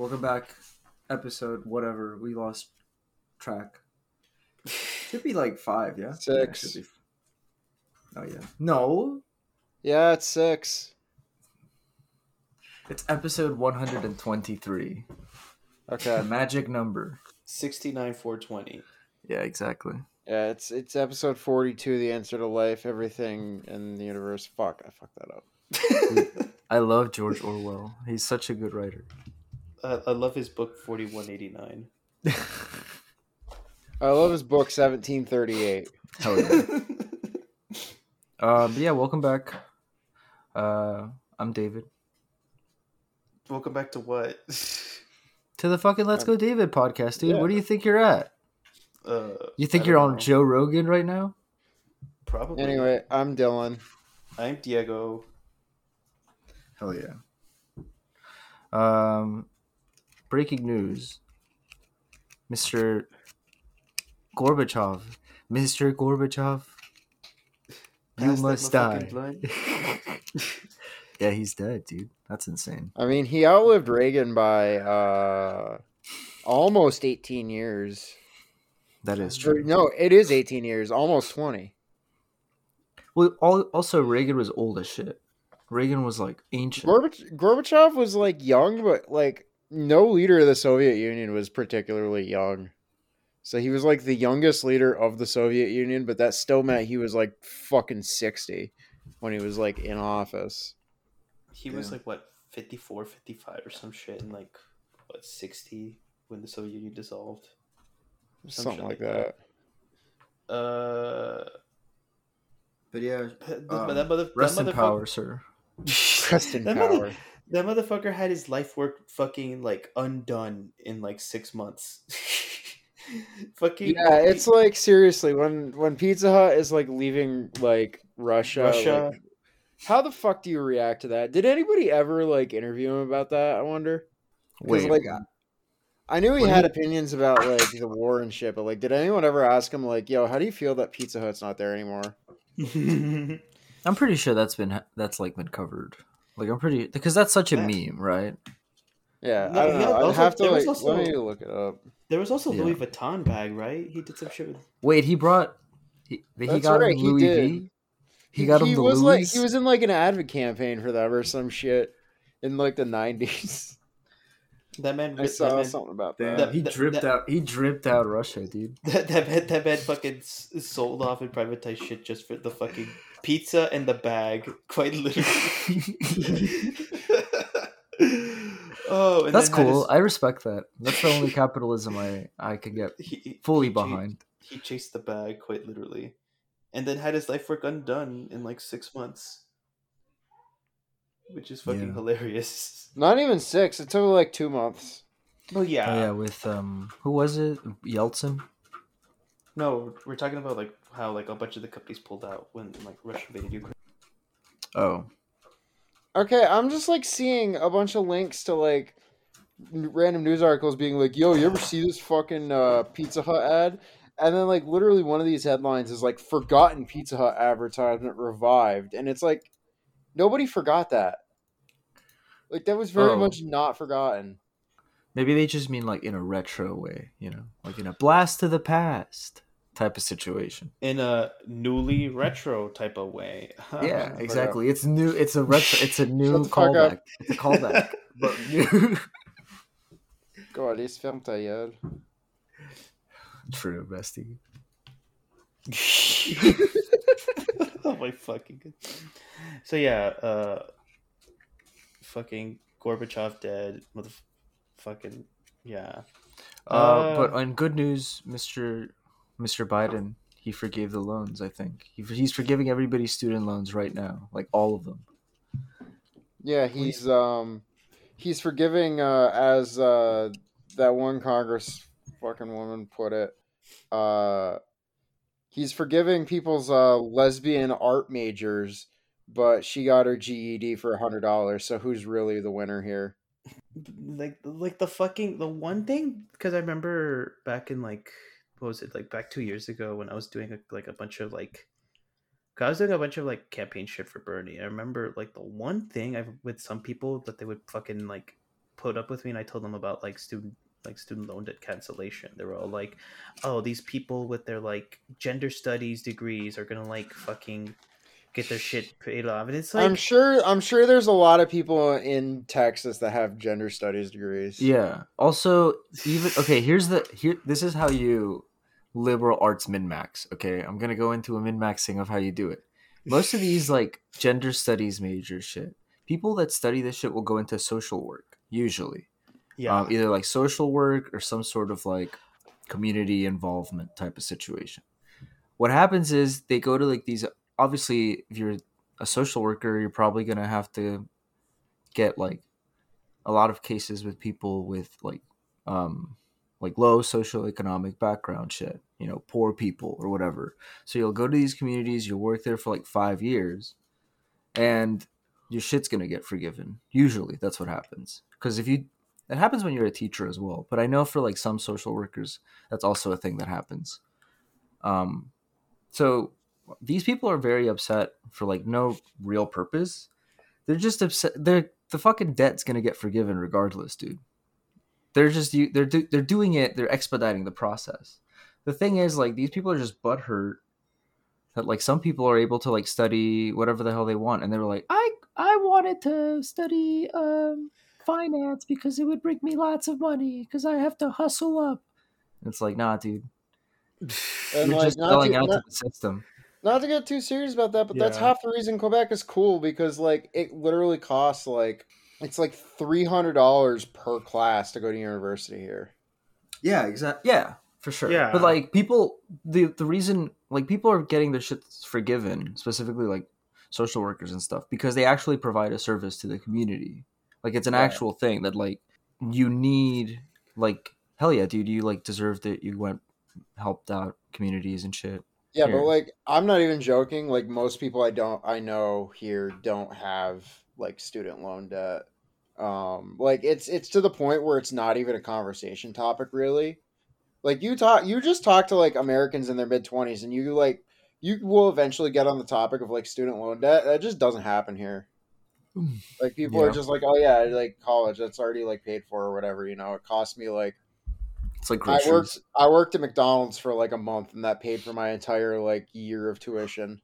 Welcome back. Episode whatever. We lost track. It should be like five, yeah. Six. Yeah, be. Oh yeah. No, Yeah, it's six. it's episode one hundred and twenty-three. Okay. The magic number. 69 420. Yeah, exactly. Yeah, it's it's episode forty two, the answer to life, everything in the universe. Fuck, I fucked that up. I love George Orwell. He's such a good writer. I, I love his book 4189. I love his book seventeen thirty eight. Hell yeah. um, but yeah, welcome back. Uh, I'm David. Welcome back to what? To the fucking Let's Go David podcast, dude. Yeah. Where do you think you're at? Uh, You think you're on know. Joe Rogan right now? Probably. Anyway, I'm Dylan. I'm Diego. Hell yeah. Um, breaking news. Mr. Gorbachev. Mr. Gorbachev. You Pass must die. yeah, he's dead, dude. That's insane. I mean, he outlived Reagan by uh almost eighteen years. That is true. no, it is eighteen years, almost twenty. Well, also Reagan was old as shit. Reagan was like ancient. Gorbach- Gorbachev was like young, but like no leader of the Soviet Union was particularly young. So he was like the youngest leader of the Soviet Union, but that still meant he was like fucking 60 when he was like in office. He was like, what, 54, 55 or some shit, and like, what, 60 when the Soviet Union dissolved? Some Something like like that. Uh, but yeah, that, um, that mother, rest that in motherfucker- power, sir. Rest in that power. Mother, that motherfucker had his life work fucking like undone in like six months. fucking Yeah, it's like seriously when when Pizza Hut is like leaving like Russia, Russia. like, how the fuck do you react to that? Did anybody ever like interview him about that? I wonder. 'Cause, Wait, like I knew he What had you- opinions about like the war and shit, but like, did anyone ever ask him like, "Yo, how do you feel that Pizza Hut's not there anymore?" I'm pretty sure that's been that's like been covered. Like I'm pretty because that's such a Yeah. meme, right? Yeah, No, I don't know. had- I'd have to like also- let me look it up. there was also Yeah. Louis Vuitton bag, right? He did some shit with. Wait, he brought he, he got right, him he Louis did. V. He got him the was Louis. like he was in like an advocate campaign for them or some shit in like the nineties. That man. I saw man, something about that. That- he that- dripped that- out. He dripped out Russia, dude. That, that man, that man fucking sold off and privatized shit just for the fucking pizza in the bag, quite literally. oh, and That's cool. his- I respect that. That's the only capitalism I I could get he, fully he cha- behind. He chased the bag quite literally, and then had his life work undone in like six months, which is fucking Yeah. hilarious. Not even six. It took like two months. Well, yeah. Oh yeah, with um, who was it? Yeltsin. No, we're talking about like how like a bunch of the companies pulled out when like Russia invaded Ukraine. Oh, Okay, I'm just like seeing a bunch of links to like random news articles being like, "Yo, you ever see this fucking uh, Pizza Hut ad?" And then like literally one of these headlines is like "Forgotten Pizza Hut advertisement revived," and it's like nobody forgot that. Like that was very Oh. much not forgotten. maybe they just mean like in a retro way, you know, like in a blast to the past type of situation. in a newly retro type of way. yeah, exactly. It's new. It's a retro. It's a new the fuck up. callback. It's a callback, but new. God, it's ferme ta gueule. True, bestie. oh my fucking god. So yeah, uh fucking Gorbachev dead, motherfucking yeah. Uh, Uh, but on good news, Mister Mister Biden, he forgave the loans. I think he, he's forgiving everybody's student loans right now, like all of them. Yeah, he's um he's forgiving uh as uh that one Congress fucking woman put it. Uh he's forgiving people's uh lesbian art majors, but she got her GED for a hundred dollars, so who's really the winner here? Like like the fucking the one thing because I remember back in like what was it like back two years ago when I was doing a, like a bunch of like 'cause I was doing a bunch of like campaign shit for Bernie. I remember like the one thing I've with some people that they would fucking like put up with me and I told them about like student like student loan debt cancellation. They were all like, "Oh, these people with their like gender studies degrees are gonna like fucking get their shit paid off," and it's like, I'm sure. I'm sure there's a lot of people in Texas that have gender studies degrees. Yeah. Also, even okay. Here's the here. This is how you liberal arts min max. Okay, I'm gonna go into a min maxing of how you do it. Most of these like gender studies major shit. People that study this shit will go into social work usually. yeah, um, either like social work or some sort of like community involvement type of situation. What happens is they go to like these. Obviously, if you're a social worker, you're probably gonna have to get like a lot of cases with people with like um like low socioeconomic background shit you know poor people or whatever. So you'll go to these communities you'll work there for like five years and your shit's gonna get forgiven usually. That's what happens. Because if you it happens when you're a teacher as well but i know for like some social workers that's also a thing that happens. Um so these people are very upset for like no real purpose. They're just upset they're the fucking debt's gonna get forgiven regardless dude they're just they're do, they're doing it they're expediting the process. The thing is like these people are just butthurt that like some people are able to like study whatever the hell they want and they were like i i wanted to study um finance because it would bring me lots of money because i have to hustle up. It's like nah dude. And you're like, just not selling to- out not- to the system. not to get too serious about that, but that's half the reason Quebec is cool because like it literally costs like it's like three hundred dollars per class to go to university here. Yeah, exactly. Yeah, for sure. Yeah. but like people, the the reason like people are getting their shit forgiven, specifically like social workers and stuff, because they actually provide a service to the community. Like it's an Right. actual thing that like you need. Like hell yeah, dude, you like deserved it. You went helped out communities and shit. Yeah, Here. but like I'm not even joking. Like most people I don't I know here don't have like student loan debt. Um like it's it's to the point where it's not even a conversation topic really. Like you talk you just talk to like Americans in their mid 20s and you like you will eventually get on the topic of like student loan debt. That just doesn't happen here. Like people Yeah. are just like, "Oh yeah, like college that's already like paid for or whatever, you know. It cost me like It's like I worked I worked at McDonald's for like a month and that paid for my entire like year of tuition.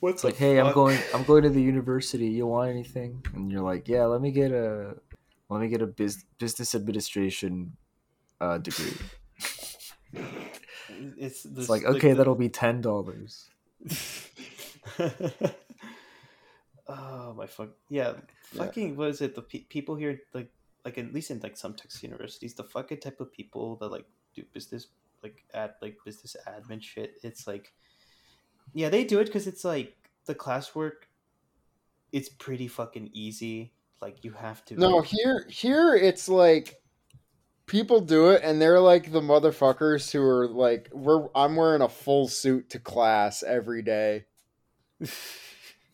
What's like, hey, I'm going, I'm going to the university. You want anything? And you're like, yeah, let me get a, let me get a biz, business administration uh, degree. It's, It's like, okay, that'll be ten dollars. oh my fuck yeah Yeah. fucking what is it the pe- people here like like at least in like some Texas universities the fucking type of people that like do business like at like business admin shit it's like yeah they do it because it's like the classwork it's pretty fucking easy like you have to No, like- here here it's like people do it and they're like the motherfuckers who are like we're I'm wearing a full suit to class every day.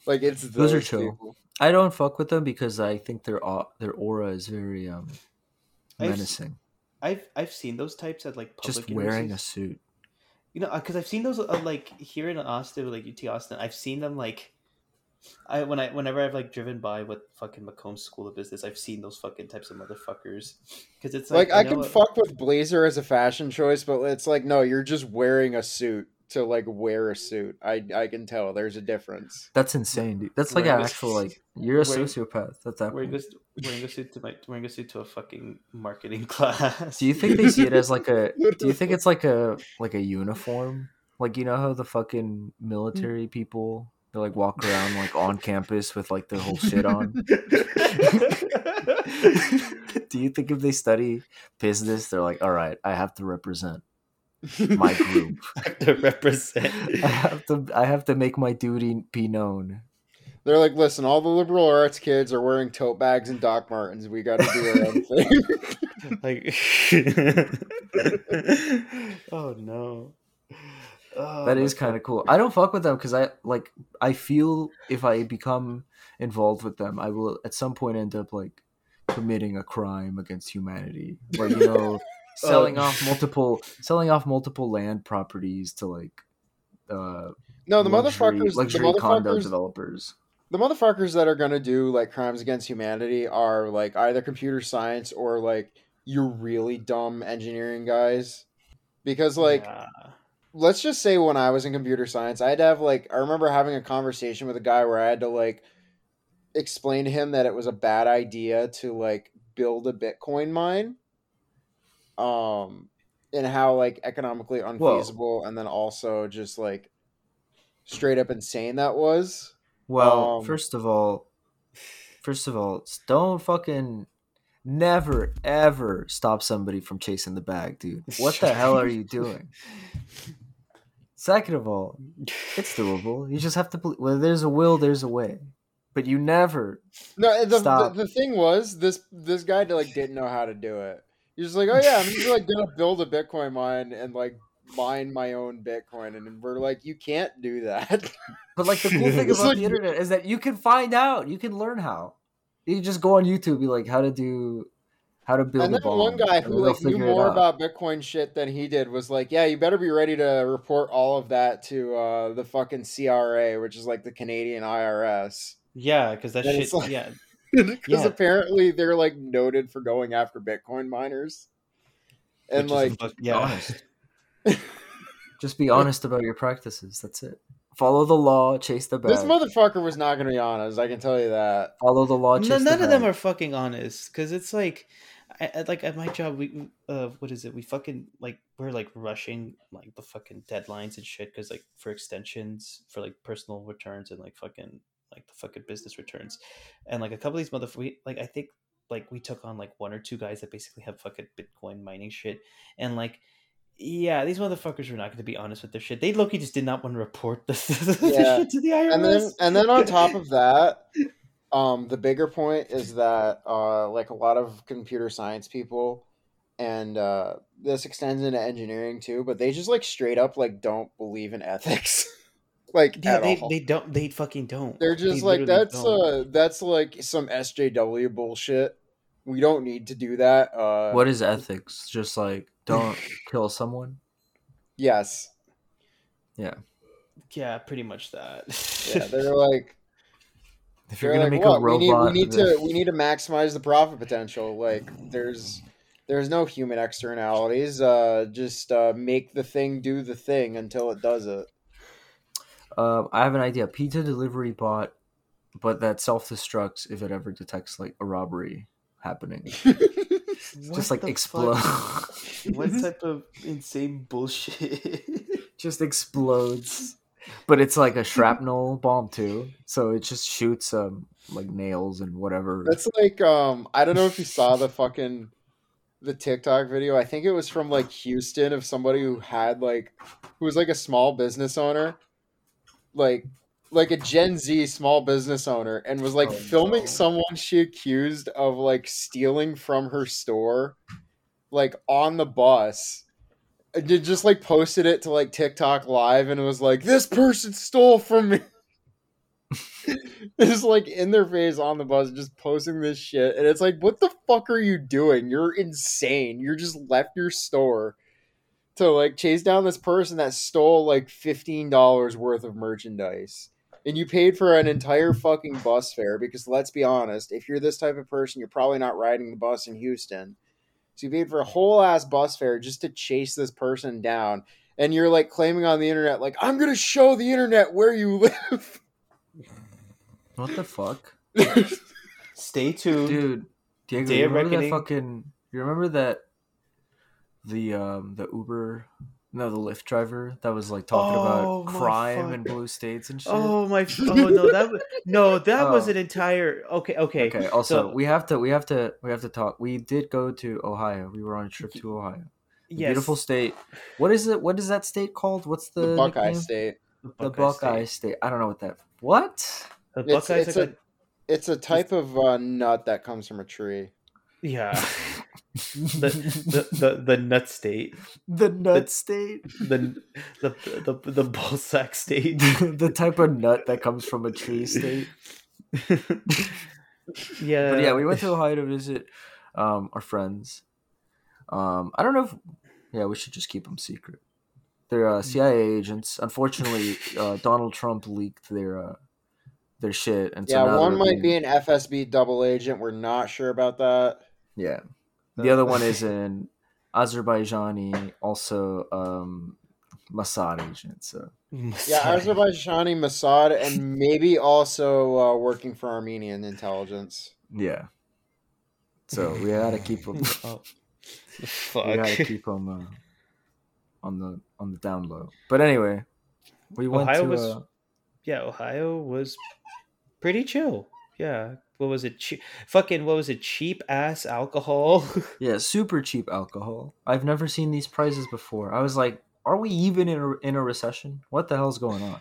Like it's Those are those chill. people. I don't fuck with them because I think their their aura is very um I've- menacing. I've I've seen those types at like public Just wearing a suit. You know, because I've seen those uh, like here in Austin, like UT Austin. I've seen them like, I when I whenever I've like driven by with fucking McCombs School of Business, I've seen those fucking types of motherfuckers. Because it's Like, like, I know can what- fuck with blazer as a fashion choice, but it's like no, you're just wearing a suit to like wear a suit. I I can tell there's a difference. That's insane, dude. That's like Wearing an a- actual like you're a wearing- sociopath at that wearing point. a wearing a suit to my wearing a suit to a fucking marketing class. Do you think they see it as like a? Do you think it's like a like a uniform? Like you know how the fucking military mm. people they like walk around like on campus with like their whole shit on. Do you think if they study business, they're like, all right, I have to represent my group. to represent? I have to I have to make my duty be known. They're like, listen, all the liberal arts kids are wearing tote bags and Doc Martens. We got to do our own thing. like, oh no. Oh, that is kind of cool. I don't fuck with them because I like I feel if I become involved with them, I will at some point end up like committing a crime against humanity, or you know, selling off multiple selling off multiple land properties to like uh No, the luxury, motherfuckers, luxury the condo motherfuckers, developers. the motherfuckers that are gonna do like crimes against humanity are like either computer science or like you're really dumb engineering guys. Because like Yeah. let's just say when I was in computer science, I had to have like I remember having a conversation with a guy where I had to like explain to him that it was a bad idea to like build a Bitcoin mine. Um and how like economically unfeasible and then also just like straight up insane that was. Well, Um, first of all, first of all, don't fucking never ever stop somebody from chasing the bag, dude. What the hell are you doing? Second of all, it's doable. You just have to. Believe, Where there's a will, there's a way. But you never. No, the, the, the thing was this this guy like didn't know how to do it. He just like, "Oh yeah, I'm just like gonna build a Bitcoin mine and like mine my own Bitcoin," and we're like, "You can't do that." But like the cool thing about like- the internet is that you can find out. You can learn how. You can just go on YouTube, be like, how to do, how to build and a then bomb. one guy who like knew more about Bitcoin shit than he did was like, "Yeah, you better be ready to report all of that to uh, the fucking CRA, which is like the Canadian IRS." Yeah, because that Then shit. like- yeah, because Yeah. apparently they're like noted for going after Bitcoin miners. And which like, fuck- yeah, honest. just be honest about your practices. That's it. Follow the law, chase the bag. this motherfucker was not going to be honest. I can tell you that. Follow the law, chase No, the none of them are fucking honest because it's like, I, I- like at my job, we uh, what is it? We fucking like we're like rushing like the fucking deadlines and shit because like for extensions for like personal returns and like fucking like the fucking business returns, and like a couple of these motherfuckers, like I think like we took on like one or two guys that basically have fucking Bitcoin mining shit, and like. Yeah, these motherfuckers were not going to be honest with their shit. They Loki just did not want to report the, the Yeah. shit to the IRS. And then and then on top of that, um, the bigger point is that uh, like a lot of computer science people, and uh, this extends into engineering too, but they just like straight up like don't believe in ethics, like yeah, at they, all. they don't. They fucking don't. They're just They like that's don't. uh that's like some SJW bullshit. We don't need to do that. Uh, What is ethics? Just like don't kill someone. Yes. yeah, Yeah, pretty much that. Yeah, they're like If you're gonna like, make "What? a robot, we need we need to we need to maximize the profit potential. Like there's there's no human externalities. Uh, just uh, make the thing do the thing until it does it. Um, I have an idea. Pizza delivery bot, but that self destructs if it ever detects like a robbery happening. just like explode. what type of insane bullshit? just explodes. But it's like a shrapnel bomb too, so it just shoots um like nails and whatever. That's like um I don't know if you saw the fucking the TikTok video. I think it was from like Houston of somebody who had like who was like a small business owner. Like like a Gen Z small business owner and was like Oh, filming no. someone she accused of like stealing from her store like on the bus. And ju- just like posted it to like TikTok live and it was like this person stole from me. is like in their face on the bus just posting this shit and it's like what the fuck are you doing you're insane you're just left your store to like chase down this person that stole like $15 worth of merchandise and you paid for an entire fucking bus fare because let's be honest if you're this type of person you're probably not riding the bus in houston so you paid for a whole ass bus fare just to chase this person down and you're like claiming on the internet like i'm gonna show the internet where you live what the fuck, Stay tuned. dude? Diego, Day you of remember that reckoning. fucking? You remember that the um the Uber, no, the Lyft driver that was like talking Oh, about crime fuck. in blue states and shit. Oh my! Oh no, that was, no, that was Oh. an entire. Okay, okay. Okay. Also, so- we have to we have to we have to talk. We did go to Ohio. We were on a trip to Ohio. Yes, Beautiful state. What is it? What is that state called? What's the, the Buckeye nickname? State. The Buckeye State. state. I don't know what that. What? The It's, Buckeyes it's are a good. it's a type of uh, nut that comes from a tree. Yeah, the, the the the nut state, the nut state. the the the the ball sack state. the type of nut that comes from a tree state. yeah, But yeah, we went to Ohio to visit um, our friends. Um, I don't know if yeah, we should just keep them secret. They're uh, CIA agents. Unfortunately, uh, Donald Trump leaked their uh, their shit. And so Yeah, one they're might be an FSB double agent. We're not sure about that. Yeah. The other one is an Azerbaijani, also um, Mossad agent. So Yeah, Azerbaijani, Mossad, and maybe also uh, working for Armenian intelligence. yeah. So we gotta keep them. Oh, we fuck. gotta keep them uh, on the on the down low. But anyway, we went Ohio to. was- uh, yeah, Ohio was pretty chill. Yeah, what was it? Che- fucking what was it? Cheap ass alcohol. Yeah, super cheap alcohol. I've never seen these prices before. I was like, are we even in a, in a recession? What the hell's going on?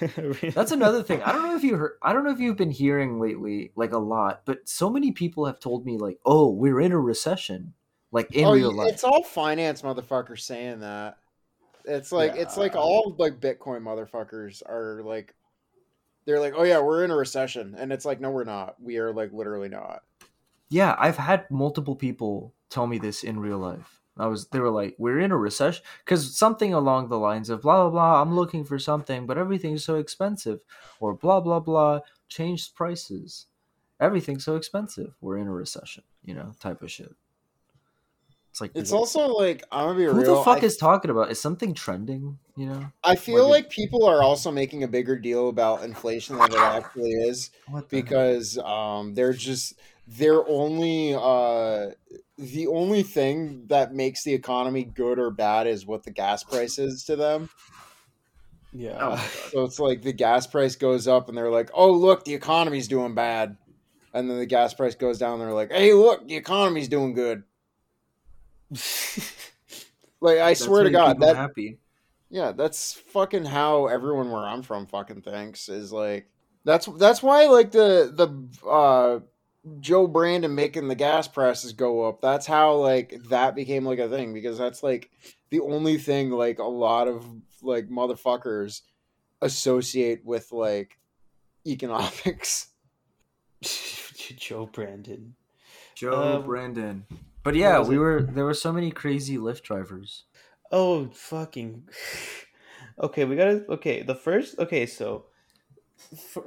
That's another thing. I don't know if you heard I don't know if you've been hearing lately like a lot, but so many people have told me like, "Oh, we're in a recession." Like in oh, real life. it's all finance motherfuckers saying that. It's like it's like all like Bitcoin motherfuckers are like, they're like, oh yeah, we're in a recession, and it's like, no, we're not. We are like literally not. Yeah, I've had multiple people tell me this in real life. I was they were like, "We're in a recession" cuz something along the lines of blah blah blah, I'm looking for something, but everything's so expensive or blah blah blah, changed prices. Everything's so expensive. We're in a recession, you know, type of shit. It's like It's also like I'm gonna be who real. Who the fuck I, is talking about? Is something trending, you know? I feel like- like people are also making a bigger deal about inflation than it actually is. Because um they're just they're only uh the only thing that makes the economy good or bad is what the gas price is to them. yeah. Oh. So it's like the gas price goes up and they're like, "Oh, look, the economy's doing bad." And then the gas price goes down and they're like, "Hey, look, the economy's doing good." Like I That's swear to god, people that happy. Yeah, that's fucking how everyone where I'm from fucking thinks is like that's that's why like the the uh Joe Brandon making the gas prices go up. That's how like that became like a thing because that's like the only thing like a lot of like motherfuckers associate with like economics. Joe Brandon. Joe Um, Brandon. But yeah, we it? were there were so many crazy Lyft drivers. Oh fucking. Okay, we gotta. Okay, the first. Okay, so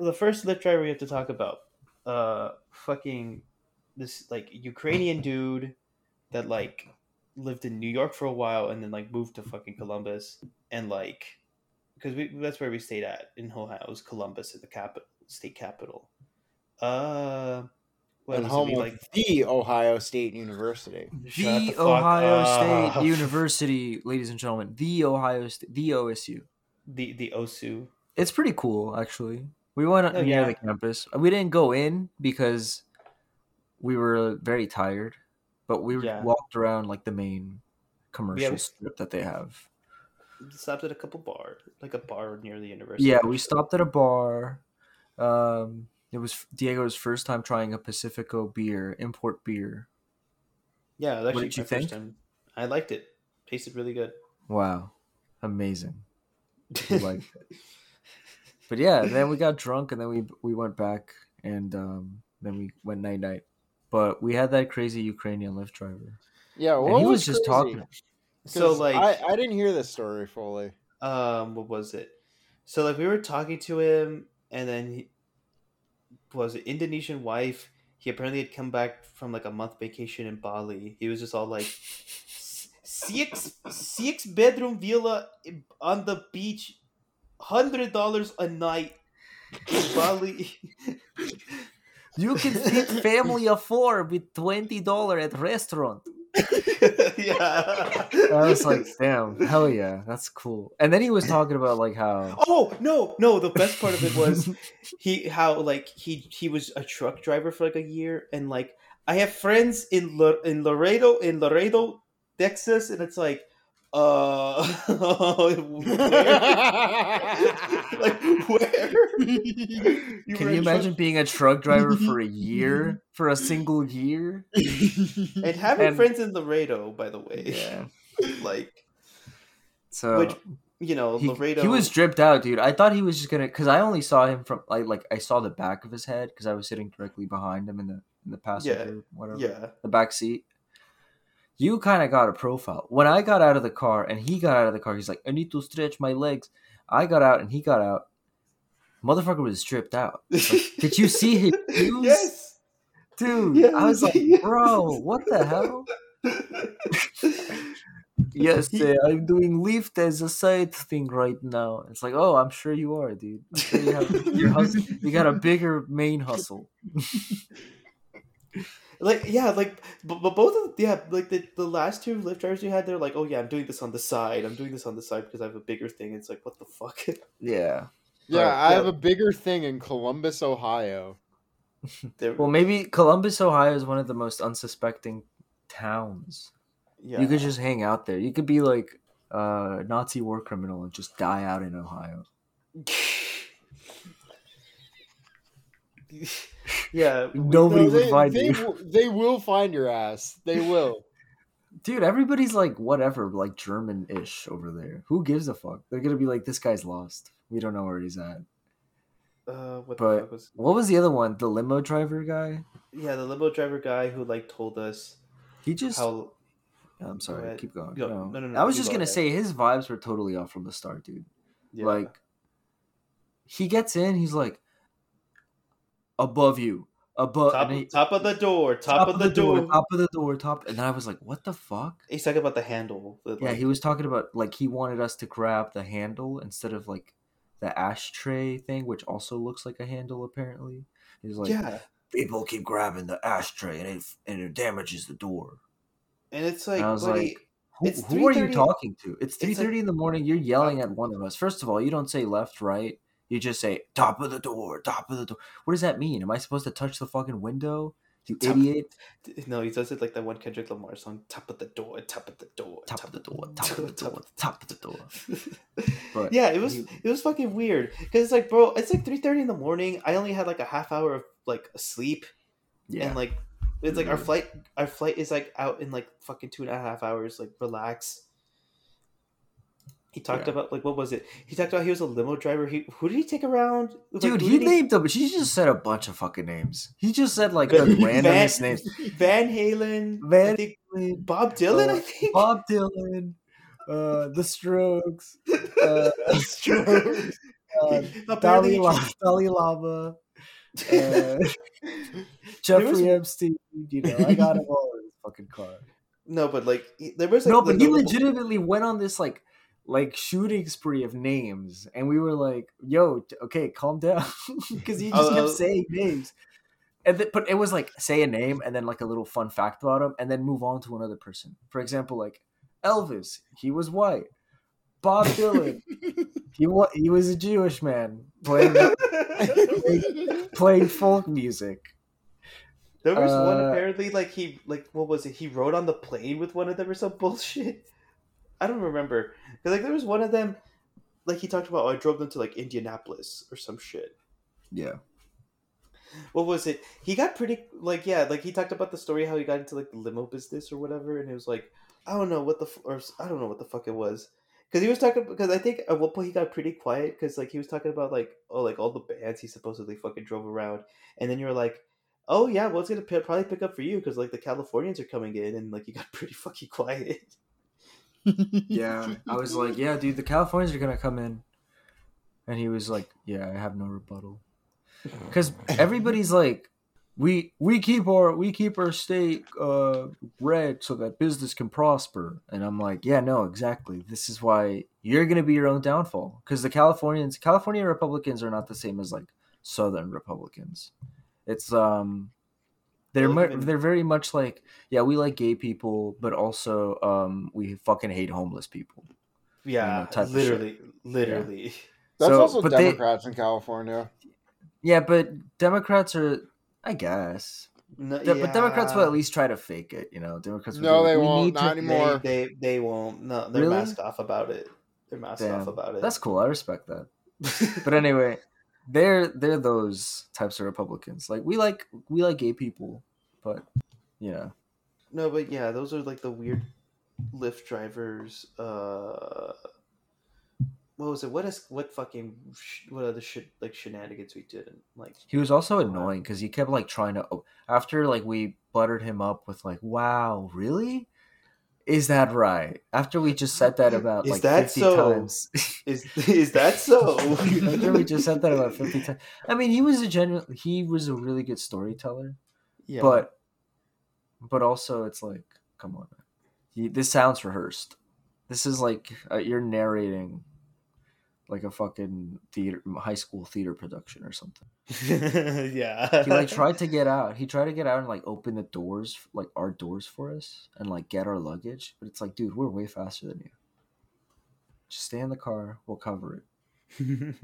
the first Lyft driver we have to talk about. Uh, fucking this like Ukrainian dude that like lived in New York for a while and then like moved to fucking Columbus and like because we that's where we stayed at in Ohio. Was Columbus at the capital state capital. Uh, and home of like the Ohio State University. The, the fuck Ohio up. State University, ladies and gentlemen. The Ohio State, the OSU. the the OSU. It's pretty cool, actually. We went Oh, near yeah. the campus. We didn't go in because we were very tired, but we Yeah. walked around like the main commercial we- strip that they have. stopped at a couple bar, like a bar near the university. Yeah, we stopped at a bar. Um, it was Diego's first time trying a Pacifico beer, import beer. Yeah, it was actually did you think? time. I liked it. Tasted really good. Wow, amazing. We liked it. But yeah, then we got drunk and then we we went back and um, then we went night night. But we had that crazy Ukrainian Lyft driver, Yeah, and he was was just crazy? talking. So like, I, I didn't hear this story fully. um, what was it? So like, we were talking to him, and then he was it Indonesian wife. He apparently had come back from like a month vacation in Bali. He was just all like, six six bedroom villa on the beach, hundred dollars a night in Bali. You can feed family of four with twenty dollar at restaurant. yeah. I was like, damn, hell yeah, that's cool. And then he was talking about like how Oh no, no! The best part of it was he how like he he was a truck driver for like a year, and like I have friends in in Laredo in Laredo, Texas, and it's like, uh, where? like where? You Can you imagine truck- being a truck driver for a year? For a single year? and having and- friends in Laredo? By the way, Yeah. like So which you know he, Laredo. he was dripped out, dude. I thought he was just gonna because I only saw him from like like I saw the back of his head because I was sitting directly behind him in the in the passenger whatever yeah. the back seat. You kind of got a profile. When I got out of the car and he got out of the car, he's like, "I need to stretch my legs." I got out and he got out. Motherfucker was stripped out. did you see his shoes? Yes. Dude, Yes, I was like, bro, what the hell? Yes, I'm doing Lyft as a side thing right now. It's like, oh, I'm sure you are, dude. I'm sure you have hustle. You got a bigger main hustle. Like yeah, like but, but both of yeah, like the, the last two Lyft drivers you had, they're like, oh yeah, I'm doing this on the side. I'm doing this on the side because I have a bigger thing. It's like what the fuck. Yeah. Yeah, But, I yeah. have a bigger thing in Columbus, Ohio. Well, maybe Columbus, Ohio is one of the most unsuspecting towns. yeah. You could just hang out there. You could be like a Nazi war criminal and just die out in Ohio. yeah. Nobody No, would they, find they, you. will- they will find your ass. They will. Dude, everybody's like whatever, like German ish over there. Who gives a fuck? They're gonna be like, this guy's lost. We don't know where he's at. Uh, what But- the fuck was? What was the other one? The limo driver guy? Yeah, the limo driver guy who like told us He just. how. I'm sorry. Keep going. Go- No. no, no, no, I was just go gonna ahead. say his vibes were totally off from the start, dude. Yeah. Like, he gets in, he's like, above you, above, top, he- top of the door, top, of the, door. top of the door, top. And then I was like, what the fuck? He's talking about the handle. the, Yeah, he was talking about like he wanted us to grab the handle instead of like the ashtray thing, which also looks like a handle apparently. He's like, yeah, people keep grabbing the ashtray and it and it damages the door. and it's like, And I was buddy, like, who, who are you talking to? It's three thirty like- in the morning. You're yelling at one of us. First of all, you don't say left, right. You just say top of the door, top of the door. What does that mean? Am I supposed to touch the fucking window? You Top- idiot! no, he does it like that one Kendrick Lamar song, top of the door, top of the door, Top of the door, top of the door, top of the door. But yeah, it was he- it was fucking weird because it's like, bro, it's like three thirty in the morning. I only had like a half hour of like sleep, yeah, and like it's like our Mhm. flight our flight is like out in like fucking two and a half hours. Like relax. He talked Yeah. about like what was it? He talked about he was a limo driver. He who did he take around? Like, dude, he named them. She just said a bunch of fucking names. He just said like Van- the randomest names. Van Halen, Van I think Bob Dylan. I Uh, think Bob Dylan, uh, The Strokes, uh, Strokes. uh, Dalai, he- La- Dalai Lama, uh, There was- Jeffrey Epstein. You know, I got him all in his fucking car. no, but like there was like no, but he legitimately went on this like like shooting spree of names, and we were like, "Yo, okay, calm down," because he just Oh, kept oh. saying names. And th- but it was like say a name and then like a little fun fact about him, and then move on to another person. For example, like Elvis, he was white. Bob Dylan, he was he was a Jewish man playing playing folk music. There was one Uh, apparently like he like what was it? He rode on the plane with one of them or some bullshit. I don't remember. 'Cause, like there was one of them like he talked about oh, I drove them to like Indianapolis or some shit. Yeah, What was it? He got pretty like yeah, like he talked about the story how he got into like the limo business or whatever, and it was like I don't know what the f- or I don't know what the fuck it was. Because he was talking, because I think at one point he got pretty quiet because like he was talking about like oh like all the bands he supposedly fucking drove around, and then you were like, oh yeah, well it's gonna p- probably pick up for you because like the Californians are coming in, and like you got pretty fucking quiet. Yeah. I was like, "Yeah, dude, the Californians are gonna come in," and he was like, "Yeah, I have no rebuttal." because everybody's like we we keep our we keep our state uh red so that business can prosper. And i'm like yeah no exactly. This is why you're gonna be your own downfall. Because the californians california republicans are not the same as like southern republicans. It's um they're mu- they're very much like yeah we like gay people but also um we fucking hate homeless people Yeah, type of shit. literally, literally. That's So, also but they- Democrats in California. yeah but democrats are i guess No, De- But Democrats will at least try to fake it, you know. Democrats will No, be they won't. need Not to-" anymore. They, they they won't. No, they're Really? masked off about it. They're masked Damn. off about it. That's cool. I respect that. But anyway, they're they're those types of Republicans. Like we like we like gay people, but yeah. no, but yeah, those are like the weird Lyft drivers. Uh, what was it? What is what fucking sh- what other shit like shenanigans we did? And, like he was also annoying because he kept like trying to. oh, After like we buttered him up with like, "Wow, really?" Is that right? After we just said that about Is like that 50 so? times. Is is that so? After we just said that about 50 times. I mean, he was a genuine he was a really good storyteller, yeah. but but also it's like, come on. He, this sounds rehearsed. This is like uh, you're narrating like a fucking theater high school theater production or something. yeah. He like tried to get out. He tried to get out and like open the doors, like our doors for us, and like get our luggage. But it's like, dude, we're way faster than you. Just stay in the car. We'll cover it.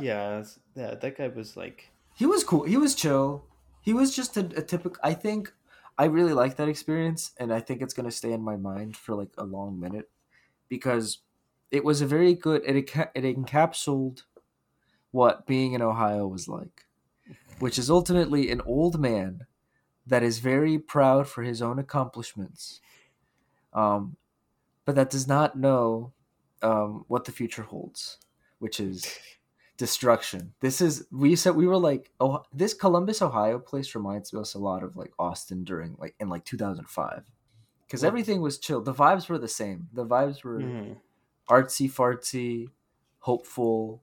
yeah, yeah, that guy was like He was cool. He was chill. He was just a, a typical. I think I really like that experience, and I think it's gonna stay in my mind for like a long minute because it was a very good. It it encapsulated what being in Ohio was like, which is ultimately an old man that is very proud for his own accomplishments, um, but that does not know um, what the future holds, which is destruction. This is we said we were like oh this Columbus Ohio place reminds us a lot of like Austin during like in like 2005 because everything was chill. The vibes were the same. The vibes were mhm. Artsy fartsy, hopeful.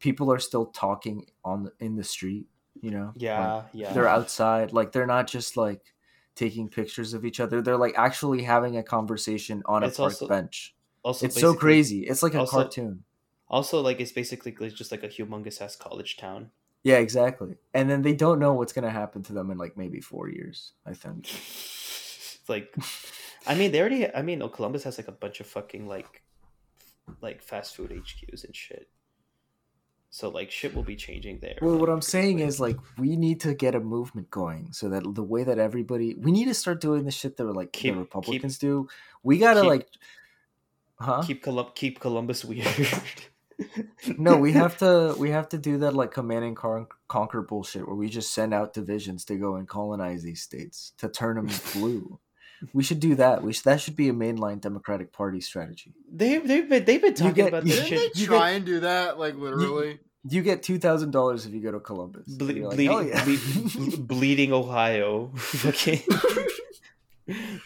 People are still talking on the, in the street. You know, Like, yeah, yeah. they're outside. Like they're not just like taking pictures of each other. They're like actually having a conversation on a park also- bench. Also, It's so crazy. It's like a also- cartoon. Also, like it's basically just like a humongous ass college town. Yeah, exactly. And then they don't know what's gonna happen to them in like maybe four years. I think. It's like, I mean, they already. I mean, Columbus has like a bunch of fucking like, like fast food HQs and shit. So like, shit will be changing there. Well, like, what I'm saying quick. is like we need to get a movement going so that the way that everybody we need to start doing the shit that like Keep- the Republicans do. We gotta keep- like, huh? keep Colum- keep Columbus weird. no, we have to we have to do that like command and con- conquer bullshit where we just send out divisions to go and colonize these states to turn them blue. We should do that. We should, that should be a mainline Democratic Party strategy. they they've been they've been talking get- about this Didn't shit. they you try get- and do that? Like literally. You get two thousand dollars if you go to Columbus. Ble- like, bleeding, "Hell yeah." ble- bleeding Ohio. Okay,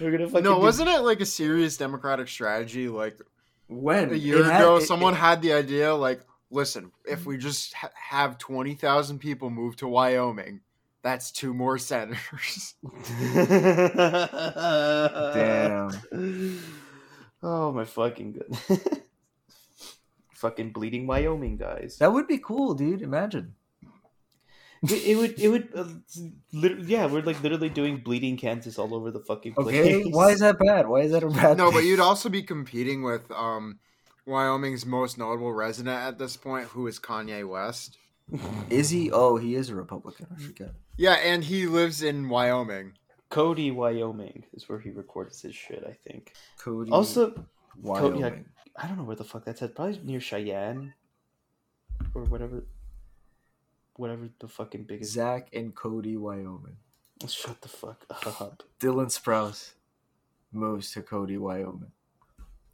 we're gonna fucking no, do- wasn't it like a serious Democratic strategy? Like when a year It had- ago, it- someone it- had the idea. Like, listen, if we just ha- have twenty thousand people move to Wyoming, that's two more senators. Damn. Oh my fucking good. fucking bleeding Wyoming guys. That would be cool, dude. Imagine. it, it would it would uh, yeah we're like literally doing bleeding Kansas all over the fucking place. Okay, why is that bad? Why is that a bad? no, but you'd also be competing with um, Wyoming's most notable resident at this point, who is Kanye West. is he? Oh, he is a Republican. I forget. Yeah, and he lives in Wyoming. Cody, Wyoming is where he records his shit. I think. Cody. Also, Wyoming. yeah. I don't know where the fuck that's at. Probably near Cheyenne, or whatever. Whatever the fucking biggest. Zack and Cody, Wyoming. Shut the fuck up. Dylan Sprouse moves to Cody, Wyoming.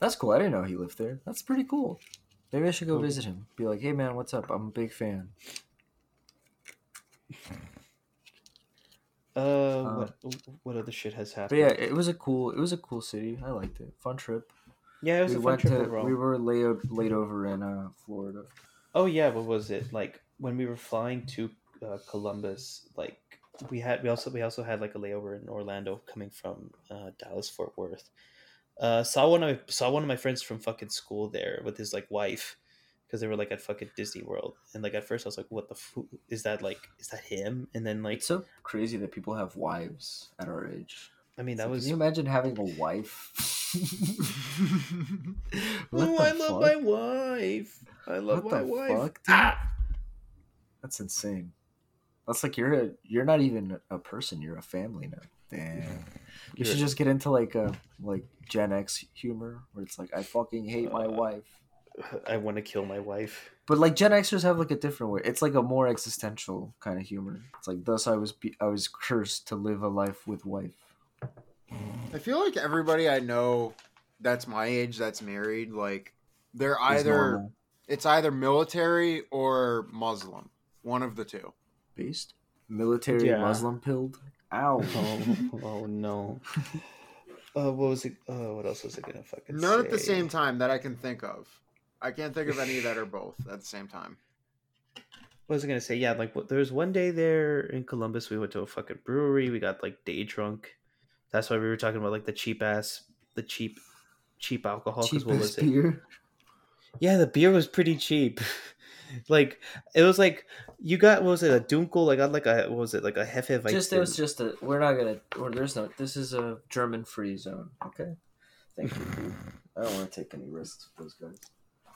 That's cool. I didn't know he lived there. That's pretty cool. Maybe I should go Cody. visit him. Be like, hey man, what's up? I'm a big fan. Uh, what what other shit has But happened? yeah, it was a cool. It was a cool city. I liked it. Fun trip. yeah, it was we a fun trip to. overall. We were laid laid over in uh, Florida. Oh yeah, what was it like when we were flying to uh, Columbus? Like we had, we also we also had like a layover in Orlando coming from uh, Dallas Fort Worth. Uh, saw one of saw one of my friends from fucking school there with his like wife because they were like at fucking Disney World and like at first I was like, what the fu- is that like is that him? And then like It's so crazy that people have wives at our age. I mean that like, was Can you imagine having a wife? Oh I love fuck? my wife. I love What my wife. fuck? Ah! That's insane. That's like you're a you're not even a person. You're a family now. Damn. You're- should just get into like a like Gen X humor where it's like I fucking hate my Uh, wife. I want to kill my wife. But like Gen Xers have like a different way. It's like a more existential kind of humor. It's like thus I was be- I was cursed to live a life with wife. I feel like everybody I know that's my age that's married, like they're either it's either military or Muslim, one of the two. based military Yeah. Muslim pilled. Ow. Oh, oh no. Uh, what was it? Uh, what else was it gonna fucking None at the same time that I can think of. I can't think of any that are both at the same time. What was I gonna say? Yeah, like what- there was one day there in Columbus. We went to a fucking brewery. We got like day drunk. That's why we were talking about like the cheap ass, the cheap, cheap alcohol. alcohol. 'cause what was Cheapest it? beer. Yeah, the beer was pretty cheap. like it was like you got what was it a Dunkel? I got like a what was it like a Hefe Just it was just a. We're not gonna. Or there's no. This is a German free zone. Okay. Thank you. I don't want to take any risks with those guys.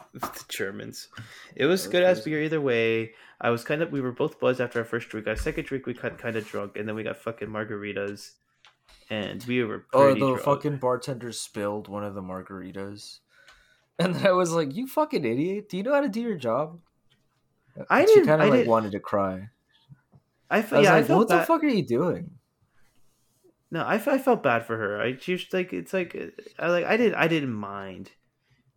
the Germans. It was good as beer either way. I was kind of we were both buzzed after our first drink. Our second drink we got kind of drunk, and then we got fucking margaritas, and we were Oh, the drunk. fucking bartender spilled one of the margaritas, and then I was like, "You fucking idiot! Do you know how to do your job?" I And didn't- kind of like didn't- wanted to cry. I, I was yeah, I like, felt "What the fuck are you doing?" No, I, I felt bad for her. I she was like it's like I like I didn't I didn't mind.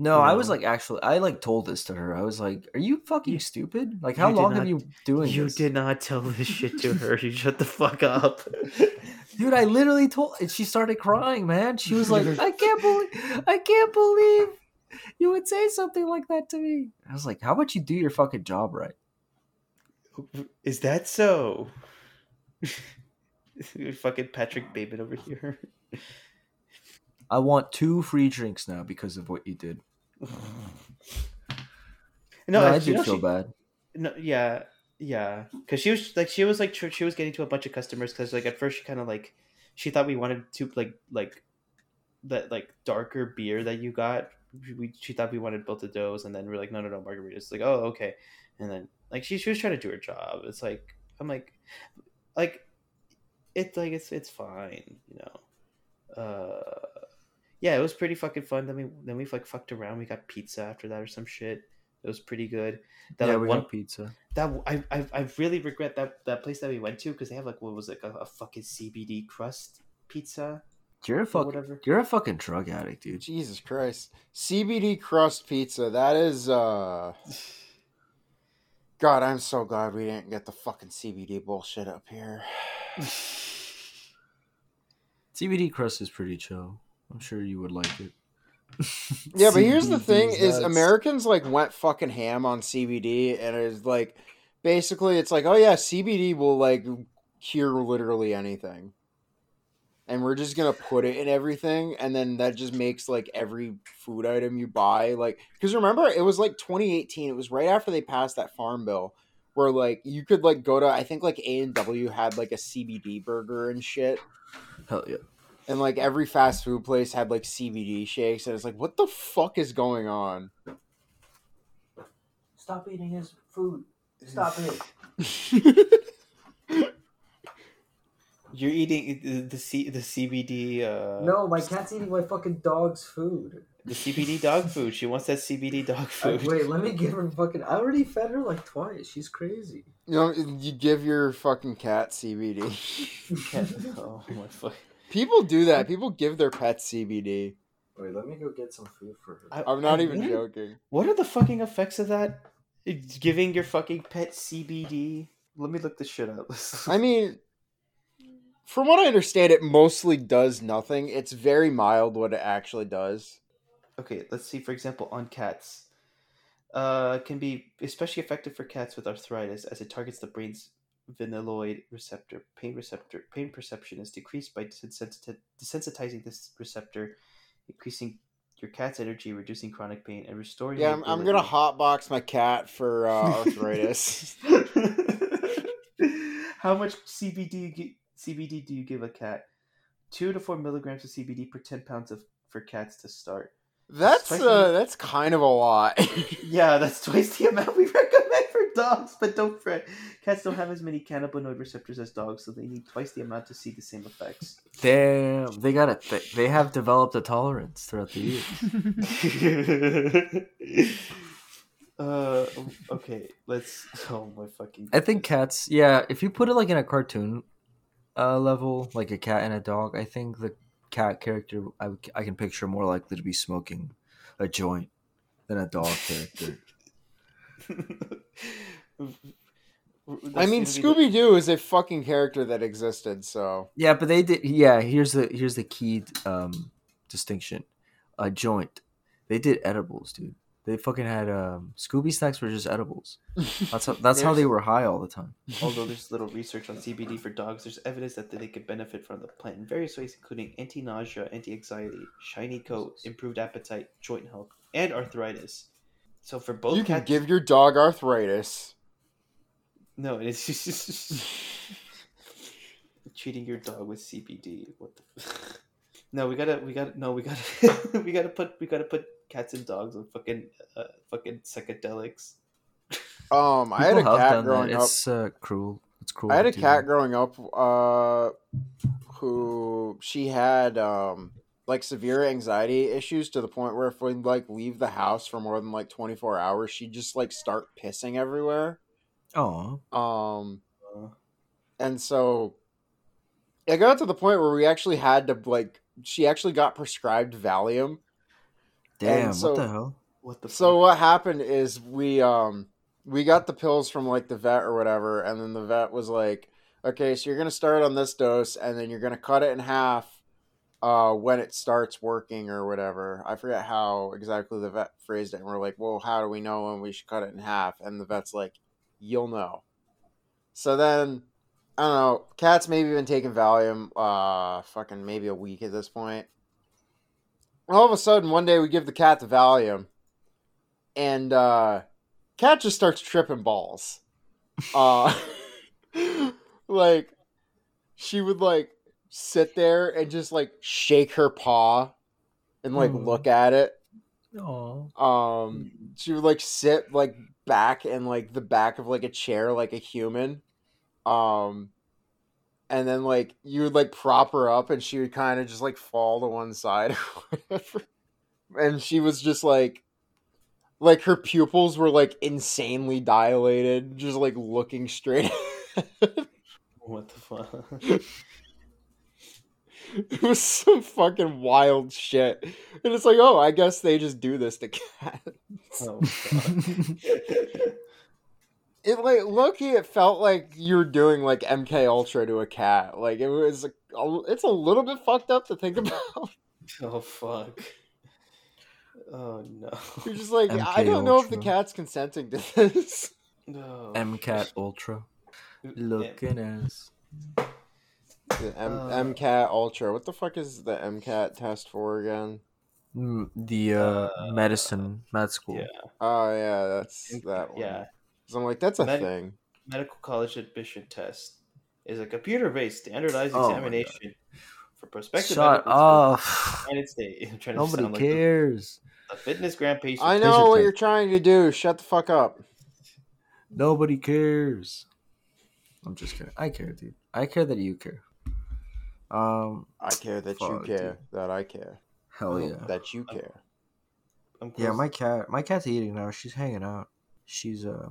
No, You I was like, actually, I like told this to her. I was like, "Are you fucking stupid? Like, how long have not- you doing You this?" did not tell this shit to her. You shut the fuck up. Dude, I literally told, and she started crying, man. She was like, "I can't believe, I can't believe you would say something like that to me." I was like, "How about you do your fucking job right?" Is that so? fucking Patrick Bateman over here. I want two free drinks now because of what you did. No, No, I do feel she- bad. No, yeah, yeah, because she was like she was like she was getting to a bunch of customers because like at first she kind of like she thought we wanted to like like that like darker beer that you got. We she thought we wanted both of those, and then we're like no no no margaritas. Like oh okay, and then like she she was trying to do her job. It's like I'm like like it's like it's it's fine, you know. Uh, yeah, it was pretty fucking fun. Then we then we like fucked around. We got pizza after that or some shit. It was pretty good. That yeah, like we one got pizza. that I, I I really regret that that place that we went to because they have like what was it like a, a fucking CBD crust pizza You're a or fuck. whatever. You're a fucking drug addict, dude. Jesus Christ. CBD crust pizza. That is uh God, I'm so glad we didn't get the fucking CBD bullshit up here. CBD crust is pretty chill. I'm sure you would like it. Yeah, but here's the thing is. Americans like went fucking ham on CBD and it's like basically it's like, oh yeah, CBD will like cure literally anything. And we're just gonna put it in everything, and then that just makes like every food item you buy like because remember it was like 2018. It was right after they passed that farm bill where like you could like go to I think like A and W had like a CBD burger and shit, Hell yeah. And like every fast food place had like CBD shakes, and it's like what the fuck is going on? Stop eating his food. Stop it. You're eating the the, C, the CBD uh No, my cat's eating my fucking dog's food. the CBD dog food. She wants that CBD dog Uh, food. wait, let me give her fucking. I already fed her like twice. She's crazy. You know, you give your fucking cat CBD. oh my fuck. People do that. People give their pets CBD. Wait, let me go get some food for her. I- I'm not I even really- joking. What are the fucking effects of that? It's giving your fucking pet CBD. Let me look this shit up. I mean, from what I understand, it mostly does nothing. It's very mild what it actually does. okay, let's see. For example, on cats, uh, can be especially effective for cats with arthritis as it targets the brain's vanilloid receptor. Pain receptor pain perception is decreased by desensitizing this receptor, increasing your cat's energy, reducing chronic pain, and restoring. Yeah, I'm, I'm gonna hotbox my cat for uh, arthritis. How much CBD CBD do you give a cat? Two to four milligrams of CBD per ten pounds of for cats to start. That's uh, that's kind of a lot. Yeah, that's twice the amount we recommend dogs. But don't fret, cats don't have as many cannabinoid receptors as dogs, so they need twice the amount to see the same effects. Damn, they got it. They, they have developed a tolerance throughout the years. uh, okay, let's. Oh my fucking! I think cats. Yeah, if you put it like in a cartoon uh, level, like a cat and a dog, I think the cat character I, I can picture more likely to be smoking a joint than a dog character. I mean, Scooby Doo is a fucking character that existed. So Yeah, but they did. Yeah, here's the here's the key um, distinction. A joint. They did edibles, dude. They fucking had um, Scooby snacks were just edibles. That's how, that's how they were high all the time. Although there's little research on CBD for dogs, there's evidence that they could benefit from the plant in various ways, including anti-nausea, anti-anxiety, shiny coat, improved appetite, joint health, and arthritis. So for both you can cats, give your dog arthritis. no, it's just treating your dog with CBD. What the? No, we gotta, we gotta, no, we gotta, we gotta put, we gotta put cats and dogs on fucking, uh, fucking psychedelics. Um, I had a cat done that. growing up. It's uh, cruel. It's cruel. I had a cat that. growing up uh who she had um like severe anxiety issues to the point where if we like leave the house for more than like 24 hours she'd just like start pissing everywhere Oh. um and so it got to the point where we actually had to like she actually got prescribed Valium Damn. so- what the hell? what the? So fuck? what happened is we um we got the pills from like the vet or whatever, and then the vet was like, "Okay, so you're gonna start on this dose, and then you're gonna cut it in half uh when it starts working or whatever." I forget how exactly the vet phrased it, and we're like, "Well, how do we know when we should cut it in half?" And the vet's like, "You'll know." So then. I don't know. Cat's maybe been taking Valium, uh, fucking maybe a week at this point. All of a sudden, one day we give the cat the Valium, and uh cat just starts tripping balls uh like she would like sit there and just like shake her paw and like Hmm. look at it Aw. um she would like sit like back in like the back of like a chair like a human um and then like you would like prop her up and she would kind of just like fall to one side or whatever and she was just like like her pupils were like insanely dilated just like looking straight what the fuck? it was some fucking wild shit and it's like oh i guess they just do this to cats oh fuck. it like low-key it felt like you were doing like mk ultra to a cat like it was it's a little bit fucked up to think about oh fuck. Oh no. you're just like i don't know if the cat's consenting to this No. MCAT Ultra. Looking ass. The M- Uh, mcat ultra what the fuck is the mcat test for again Mm, The uh, Uh, medicine med school. yeah. oh yeah that's M- that one Yeah. 'Cause i'm like that's a Med- thing Medical college admission test is a computer-based standardized Oh examination for prospective Shut up. United States. I'm trying to Nobody sound like the- cares. the fitness grand patient. i know what thing. you're trying to do shut the fuck up Nobody cares. I'm just kidding. I care, dude. I care that you care. Um, i care that you care dude. that i care hell yeah. that you care I'm Yeah, my cat. My cat's eating now. She's hanging out. She's uh,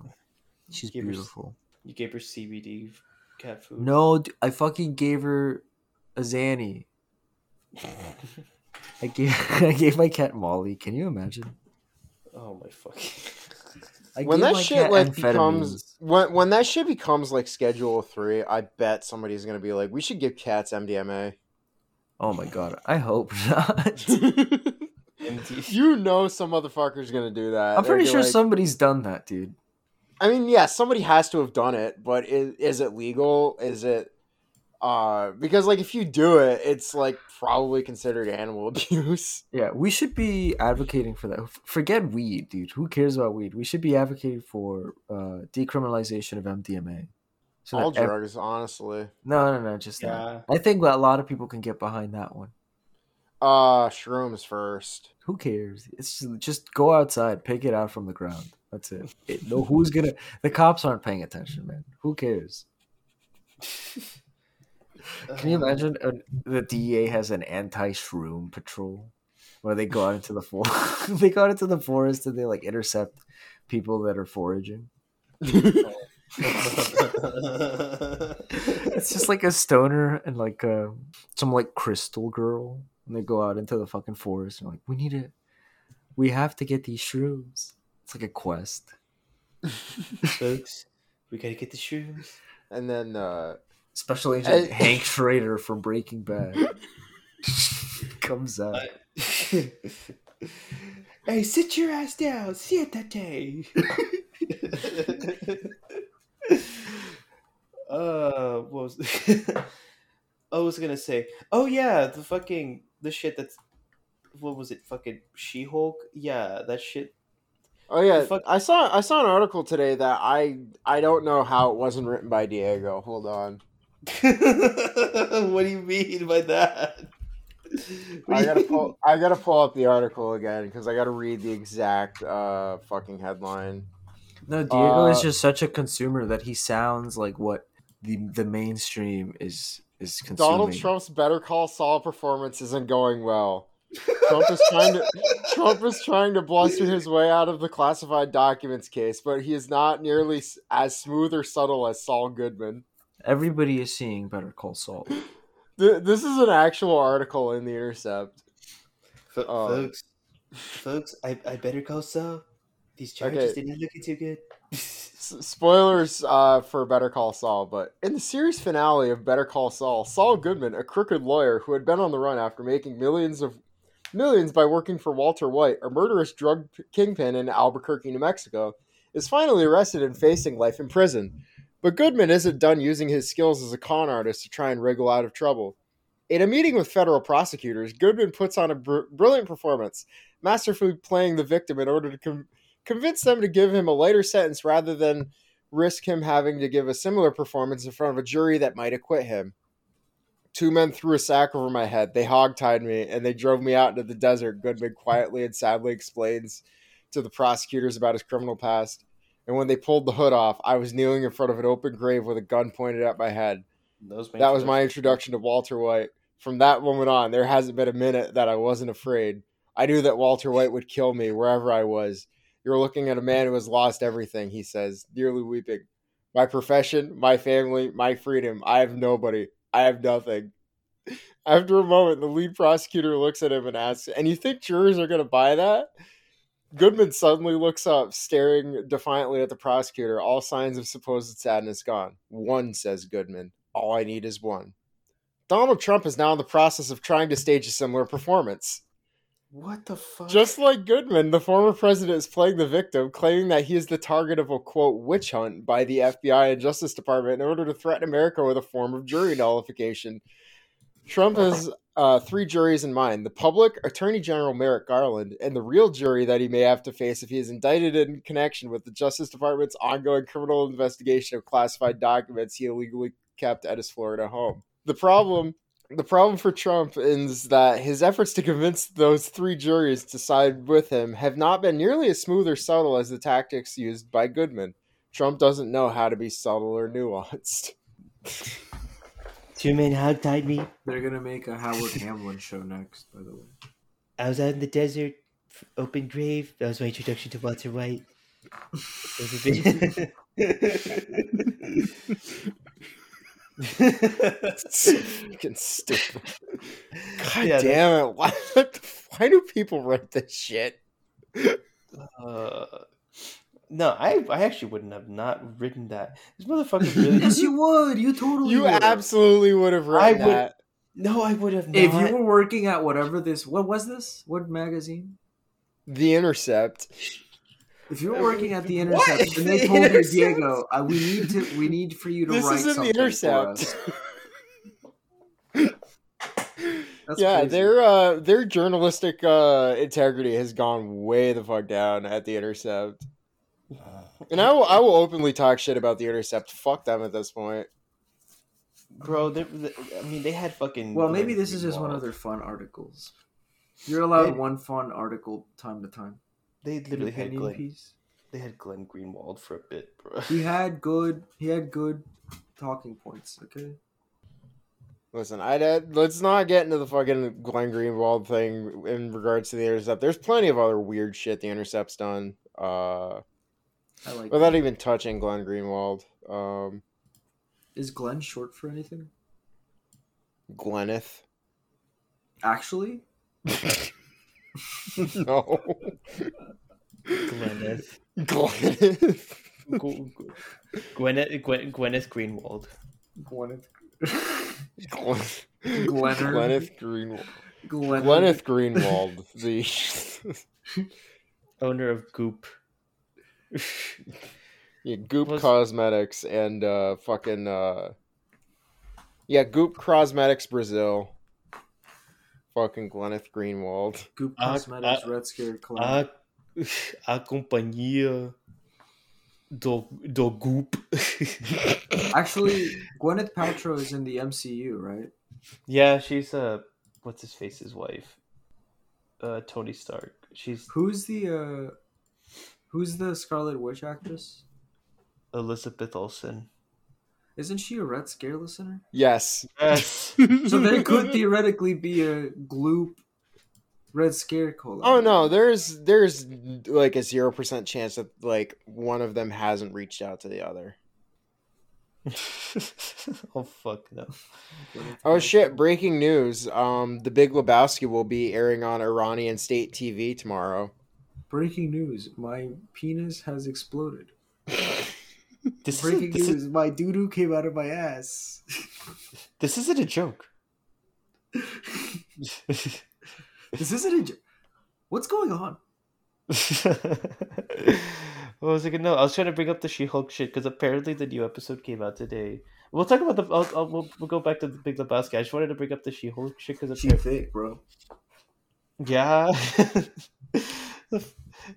she's Give her beautiful. You gave her CBD cat food. No, I fucking gave her a Xanny. I gave I gave my cat Molly. Can you imagine? oh my fucking. I when that shit like becomes when when that shit becomes like schedule three i bet somebody's gonna be like we should give cats mdma Oh my god! I hope not. You know some motherfucker's gonna do that I'm pretty sure like- somebody's done that, dude. i mean yeah somebody has to have done it but is, is it legal is it uh because like if you do it it's like probably considered animal abuse Yeah, we should be advocating for that. Forget weed, dude. Who cares about weed? We should be advocating for uh, decriminalization of MDMA. So all that ev- drugs honestly no, no, no, just that. I think a lot of people can get behind that one. uh shrooms first Who cares? It's just, just go outside, pick it out from the ground. That's it. it. No, who's gonna? The cops aren't paying attention, man. Who cares? Can you imagine the DEA has an anti-shroom patrol where they go out into the forest? they go out into the forest and they like intercept people that are foraging. It's just like a stoner and like uh, some like crystal girl, and they go out into the fucking forest and like, we need it. We have to get these shrooms. It's like a quest. folks, We gotta get the shrooms. and then uh, Special Agent Hey. Hank Schrader from Breaking Bad comes out. hey, sit your ass down. Siéntate. uh, what was I was gonna say? Oh yeah, the fucking the shit that's what was it? Fucking She Hulk. Yeah, that shit. oh yeah, Fuck- I saw I saw an article today that I I don't know how it wasn't written by Diego. Hold on, what do you mean by that? I gotta pull I gotta pull up the article again because I gotta read the exact uh fucking headline. No, Diego is Uh, just such a consumer that he sounds like what the the mainstream is is consuming. Donald Trump's Better Call Saul performance isn't going well. Trump is trying to Trump is trying to bluster his way out of the classified documents case, but he is not nearly as smooth or subtle as Saul Goodman. Everybody is seeing Better Call Saul. This is an actual article in the Intercept. Fo- Uh, folks, folks, I, I better call so. These charges Okay. didn't look too good. Spoilers uh, for Better Call Saul, but in the series finale of Better Call Saul, Saul Goodman, a crooked lawyer who had been on the run after making millions of millions by working for Walter White, a murderous drug kingpin in Albuquerque, New Mexico, is finally arrested and facing life in prison. But Goodman isn't done using his skills as a con artist to try and wriggle out of trouble. In a meeting with federal prosecutors, Goodman puts on a br- brilliant performance, masterfully playing the victim in order to com- convince them to give him a lighter sentence rather than risk him having to give a similar performance in front of a jury that might acquit him. Two men threw a sack over my head. They hogtied me and they drove me out into the desert, Goodman quietly and sadly explains to the prosecutors about his criminal past. And when they pulled the hood off, I was kneeling in front of an open grave with a gun pointed at my head. Those That was my introduction to Walter White. From that moment on, there hasn't been a minute that I wasn't afraid. I knew that Walter White would kill me wherever I was. You're looking at a man who has lost everything, he says, nearly weeping. My profession, my family, my freedom. I have nobody. I have nothing. After a moment, the lead prosecutor looks at him and asks, And you think jurors are going to buy that? Goodman suddenly looks up, staring defiantly at the prosecutor, all signs of supposed sadness gone. One, says Goodman. All I need is one. Donald Trump is now in the process of trying to stage a similar performance. What the fuck? Just like Goodman, the former president is playing the victim, claiming that he is the target of a quote witch hunt by the FBI and Justice Department in order to threaten America with a form of jury nullification. Trump has uh, three juries in mind the public, Attorney General Merrick Garland, and the real jury that he may have to face if he is indicted in connection with the Justice Department's ongoing criminal investigation of classified documents he illegally kept at his Florida home. The problem the problem for Trump is that his efforts to convince those three juries to side with him have not been nearly as smooth or subtle as the tactics used by Goodman. Trump doesn't know how to be subtle or nuanced. Two men hogtied me. They're gonna make a Howard Hamlin show next, by the way. I was out in the desert, open grave. That was my introduction to Walter White. Those have been- fucking stupid. God Yeah, damn it. Why, why do people write this shit? Uh, no, I I actually wouldn't have not written that. This motherfucker really. yes, you would. You totally. You would. absolutely would have written I would- that. no, I would have not. If you were working at whatever this, what was this? What magazine? The Intercept. If you were working at the What? Intercept and they The told you, Diego, uh, we need to, we need for you to This write is in the something Intercept. For us. That's yeah, crazy. their uh their journalistic uh integrity has gone way the fuck down at the Intercept. And I will I will openly talk shit about the Intercept. Fuck them at this point. bro, they, they- I mean, they had fucking. Well, maybe this is just one of their fun articles. You're allowed They- one fun article time to time. They literally had Glenn. piece. They had Glenn Greenwald for a bit, bro. He had good. He had good talking points. Okay. Listen, I let's not get into the fucking Glenn Greenwald thing in regards to the Intercept. There's plenty of other weird shit the Intercept's done. Uh, I like. without that. even touching Glenn Greenwald. Um, Is Glenn short for anything? Glenneth. Actually, no. Glenneth. Glenneth. Go- go- Gwyneth, Gwyneth Greenwald. Gwyneth. Glenn- Glenner. Gwyneth Greenwald. Glenn. Gwyneth Greenwald. The Owner of Goop. yeah, Goop Was- Cosmetics and uh, fucking uh, yeah, Goop Cosmetics Brazil. Fucking Gwyneth Greenwald. Goop Cosmetics ah, Red Scare Clown. A, a companhia do, do Goop. Actually, Gwyneth Paltrow is in the MCU, right? yeah, she's uh, what's his face's wife? Uh, Tony Stark. She's Who's the uh who's the Scarlet Witch actress? Elizabeth Olsen. Isn't she a Red Scare listener? Yes. Yes. So there could theoretically be a Gloop Red Scare collab. Oh no, there's there's like a zero percent chance that like one of them hasn't reached out to the other. oh fuck no. Oh shit! Breaking news: Um, The Big Lebowski will be airing on Iranian state TV tomorrow. Breaking news: My penis has exploded. This Breaking is, this, news: is, My doo doo came out of my ass. this isn't a joke. this isn't a. joke. What's going on? what was I gonna know? I was trying to bring up the She-Hulk shit because apparently the new episode came out today. We'll talk about the. I'll, I'll, we'll, we'll go back to the Big Lebowski. I just wanted to bring up the She-Hulk shit because She fake, bro. yeah, the,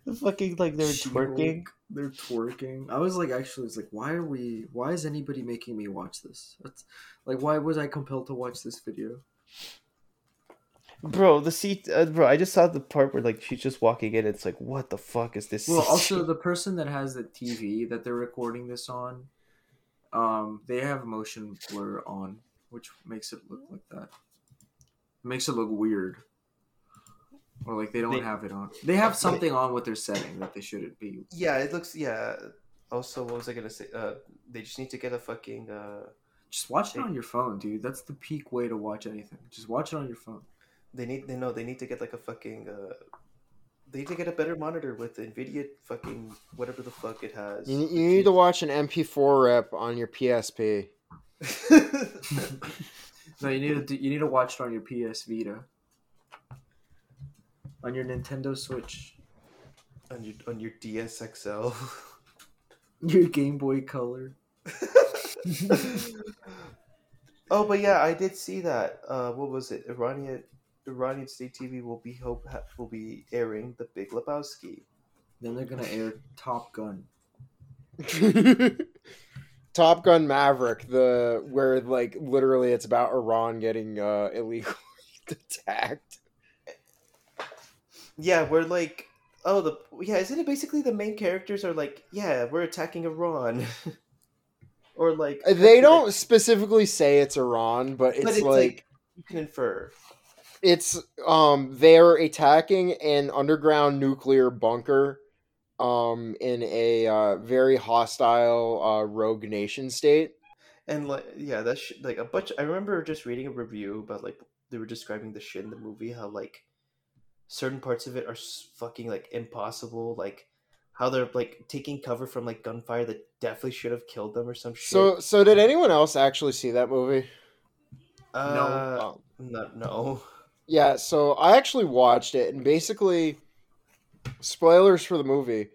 the fucking like they're She-Hulk, twerking. They're twerking. I was like, actually, it's like, why are we? Why is anybody making me watch this? That's like, why was I compelled to watch this video? Bro, the seat, uh, bro. I just saw the part where like she's just walking in. It's like, what the fuck is this? Well, also the person that has the TV that they're recording this on, um, they have motion blur on, which makes it look like that. makes it look weird, or like they don't They- have it on. They have something on with their setting that they shouldn't be. yeah, it looks. Yeah. Also, what was I gonna say? Uh, they just need to get a fucking. Uh, Just watch it on your phone, dude. That's the peak way to watch anything. Just watch it on your phone. they need. They know they need to get like a fucking. Uh, they need to get a better monitor with Nvidia fucking whatever the fuck it has. You, you need to watch an MP4 rep on your PSP. No, you need to you need to watch it on your PS Vita, on your Nintendo Switch, on your on your DSXL. your Game Boy Color. oh, but yeah, I did see that. Uh, what was it? Iranian Iranian state TV will be hope ha- will be airing The Big Lebowski. Then they're gonna air Top Gun. Top Gun Maverick, the where like literally it's about Iran getting uh illegally attacked. Yeah, we're like, oh, the yeah, isn't it basically the main characters are like, yeah, we're attacking Iran, or like They don't specifically say it's Iran, but it's, But it's like, like you can infer. it's um they're attacking an underground nuclear bunker um in a uh, very hostile uh, rogue nation state. And like, yeah, that's sh- like a bunch. I remember just reading a review about like they were describing the shit in the movie, how like certain parts of it are fucking like impossible, like how they're like taking cover from like gunfire that definitely should have killed them or some shit. So so did anyone else actually see that movie? uh, Um, no, no. Yeah, so I actually watched it, and basically, spoilers for the movie.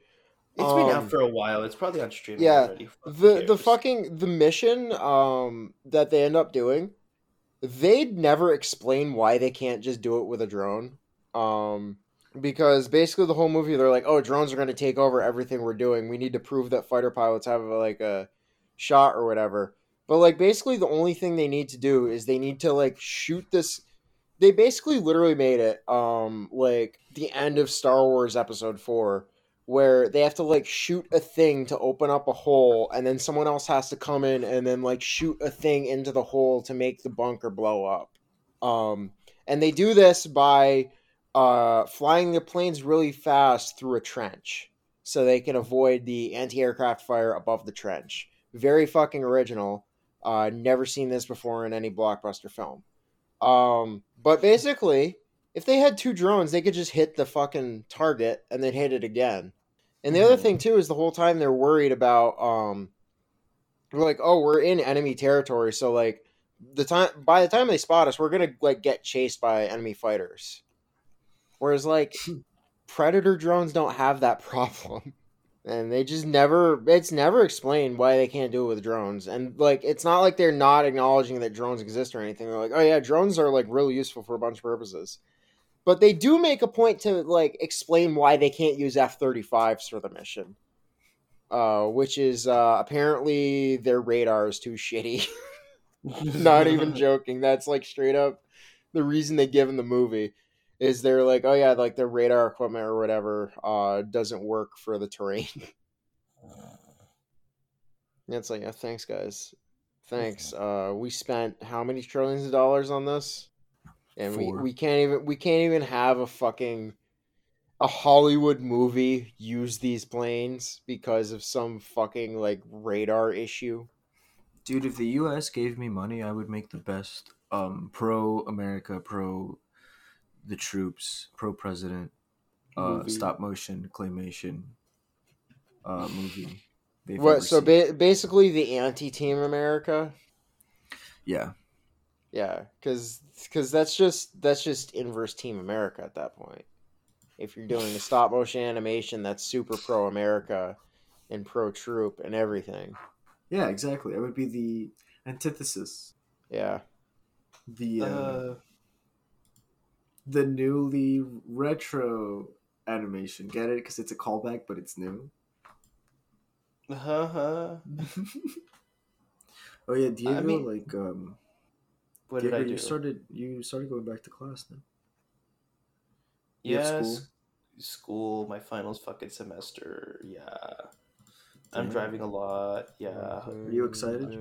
It's been Um, out for a while. It's probably on streaming yeah, already. Who the the fucking the mission um that they end up doing, they never explain why they can't just do it with a drone. Um, because basically the whole movie they're like, oh, drones are going to take over everything we're doing. We need to prove that fighter pilots have like a shot or whatever. But like basically the only thing they need to do is they need to like shoot this they basically literally made it um like the end of Star Wars episode 4 where they have to like shoot a thing to open up a hole and then someone else has to come in and then like shoot a thing into the hole to make the bunker blow up. Um and they do this by uh flying their planes really fast through a trench so they can avoid the anti-aircraft fire above the trench. Very fucking original. Uh, never seen this before in any blockbuster film. Um, but basically, if they had two drones, they could just hit the fucking target and then hit it again. And the other Mhm. thing too is the whole time they're worried about um, like, oh, we're in enemy territory, so like the time by the time they spot us, we're gonna like get chased by enemy fighters. Whereas like predator drones don't have that problem. And they just never it's never explained why they can't do it with drones. And like it's not like they're not acknowledging that drones exist or anything. They're like, oh yeah, drones are like really useful for a bunch of purposes. But they do make a point to like explain why they can't use F thirty fives for the mission. Uh, which is uh, apparently their radar is too shitty. Not even joking. That's like straight up the reason they give in the movie is they're like, oh yeah, like their radar equipment or whatever uh, doesn't work for the terrain. Yeah, it's like, yeah, thanks guys, thanks. Uh, we spent how many trillions of dollars on this, and we, we can't even we can't even have a fucking a Hollywood movie use these planes because of some fucking like radar issue. Dude, if the U.S. gave me money, I would make the best um, pro America, pro the troops, pro president, uh, stop motion claymation uh, movie. they've What? So ba- basically, the anti-Team America. yeah, Yeah, because because that's just that's just inverse Team America at that point. If you're doing a stop motion animation, that's super pro America and pro troop and everything. yeah, exactly. I would be the antithesis, Yeah, the uh, Uh, the newly retro animation. Get it? Because it's a callback, but it's new. uh-huh. oh yeah, Diego. mean- like, um, What Diego, did I do? you started you started going back to class now. you have yeah, school? school. school. My finals fucking semester. Yeah. I'm Damn. driving a lot. Yeah. Are you excited?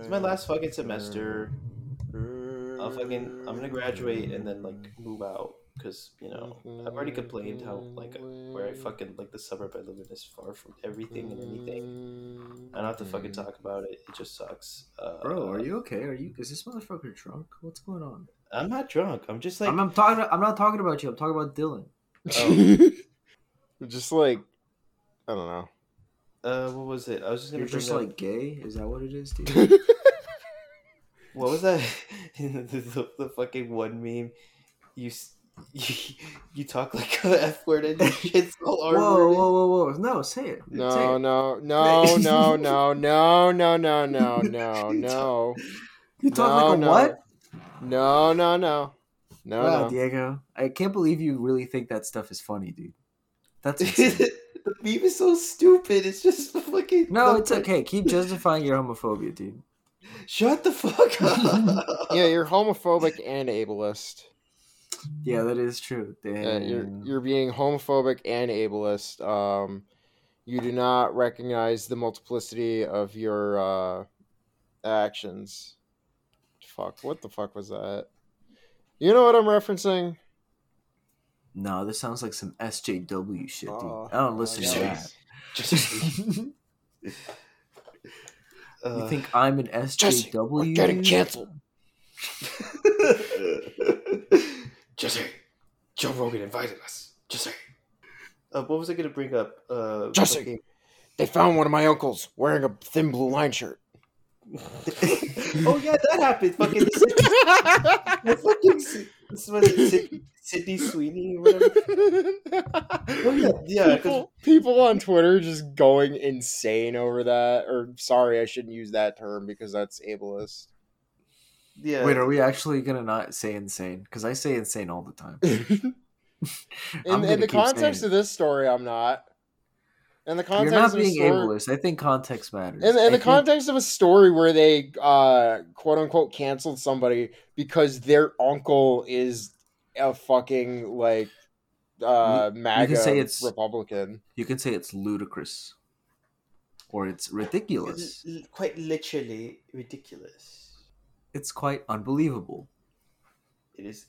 It's my last fucking semester. I'll fucking I'm gonna graduate and then like move out because you know I've already complained how like where I fucking like the suburb I live in is far from everything and anything. I don't have to fucking talk about it. It just sucks. Uh, Bro, are you okay? Are you? Is this motherfucker drunk? What's going on? I'm not drunk. I'm just like I'm, I'm talking. I'm not talking about you. I'm talking about Dylan. Oh. just like I don't know. uh what was it? I was just gonna You're just up, like gay. Is that what it is, dude? what was that the, the, the fucking one meme you you, you talk like a f word and shit's all r whoa, whoa, whoa, whoa! No, say it. say No, it. no, no, no, no, no, no, no, no, no, no, You talk No, like a no. what? no, no, no, no, wow, no. Diego. I can't believe you really think that stuff is funny, dude. That's the meme is so stupid. It's just fucking no, it's okay. Keep justifying your homophobia, dude. Shut the fuck up. Yeah, you're homophobic and ableist. Yeah, that is true. Uh, you're you're being homophobic and ableist. Um, you do not recognize the multiplicity of your uh, actions. Fuck! What the fuck was that? You know what I'm referencing? No, this sounds like some SJW shit, dude. Oh, I don't listen Just to that. Just uh, You think I'm an SJW? we're getting dude? canceled. Jesse, Joe Rogan invited us. Jesse. Uh, what was I gonna bring up? Uh, Jesse. fucking- They found one of my uncles wearing a thin blue line shirt. oh yeah, that happened. Fucking, fucking Si- this was it, Sid- Sydney Sweeney or whatever. Oh yeah, yeah. 'cause- people, people on Twitter just going insane over that. Or sorry, I shouldn't use that term because that's ableist. yeah. Wait, are we actually gonna not say insane? Because I say insane all the time. in, in the context saying of this story, I'm not. In the You're context not being story, ableist. I think context matters. in, in the think- context of a story where they uh, quote unquote canceled somebody because their uncle is a fucking like uh, MAGA say it's- Republican. you can say it's ludicrous, or it's ridiculous. L- l- quite literally ridiculous. It's quite unbelievable. It is.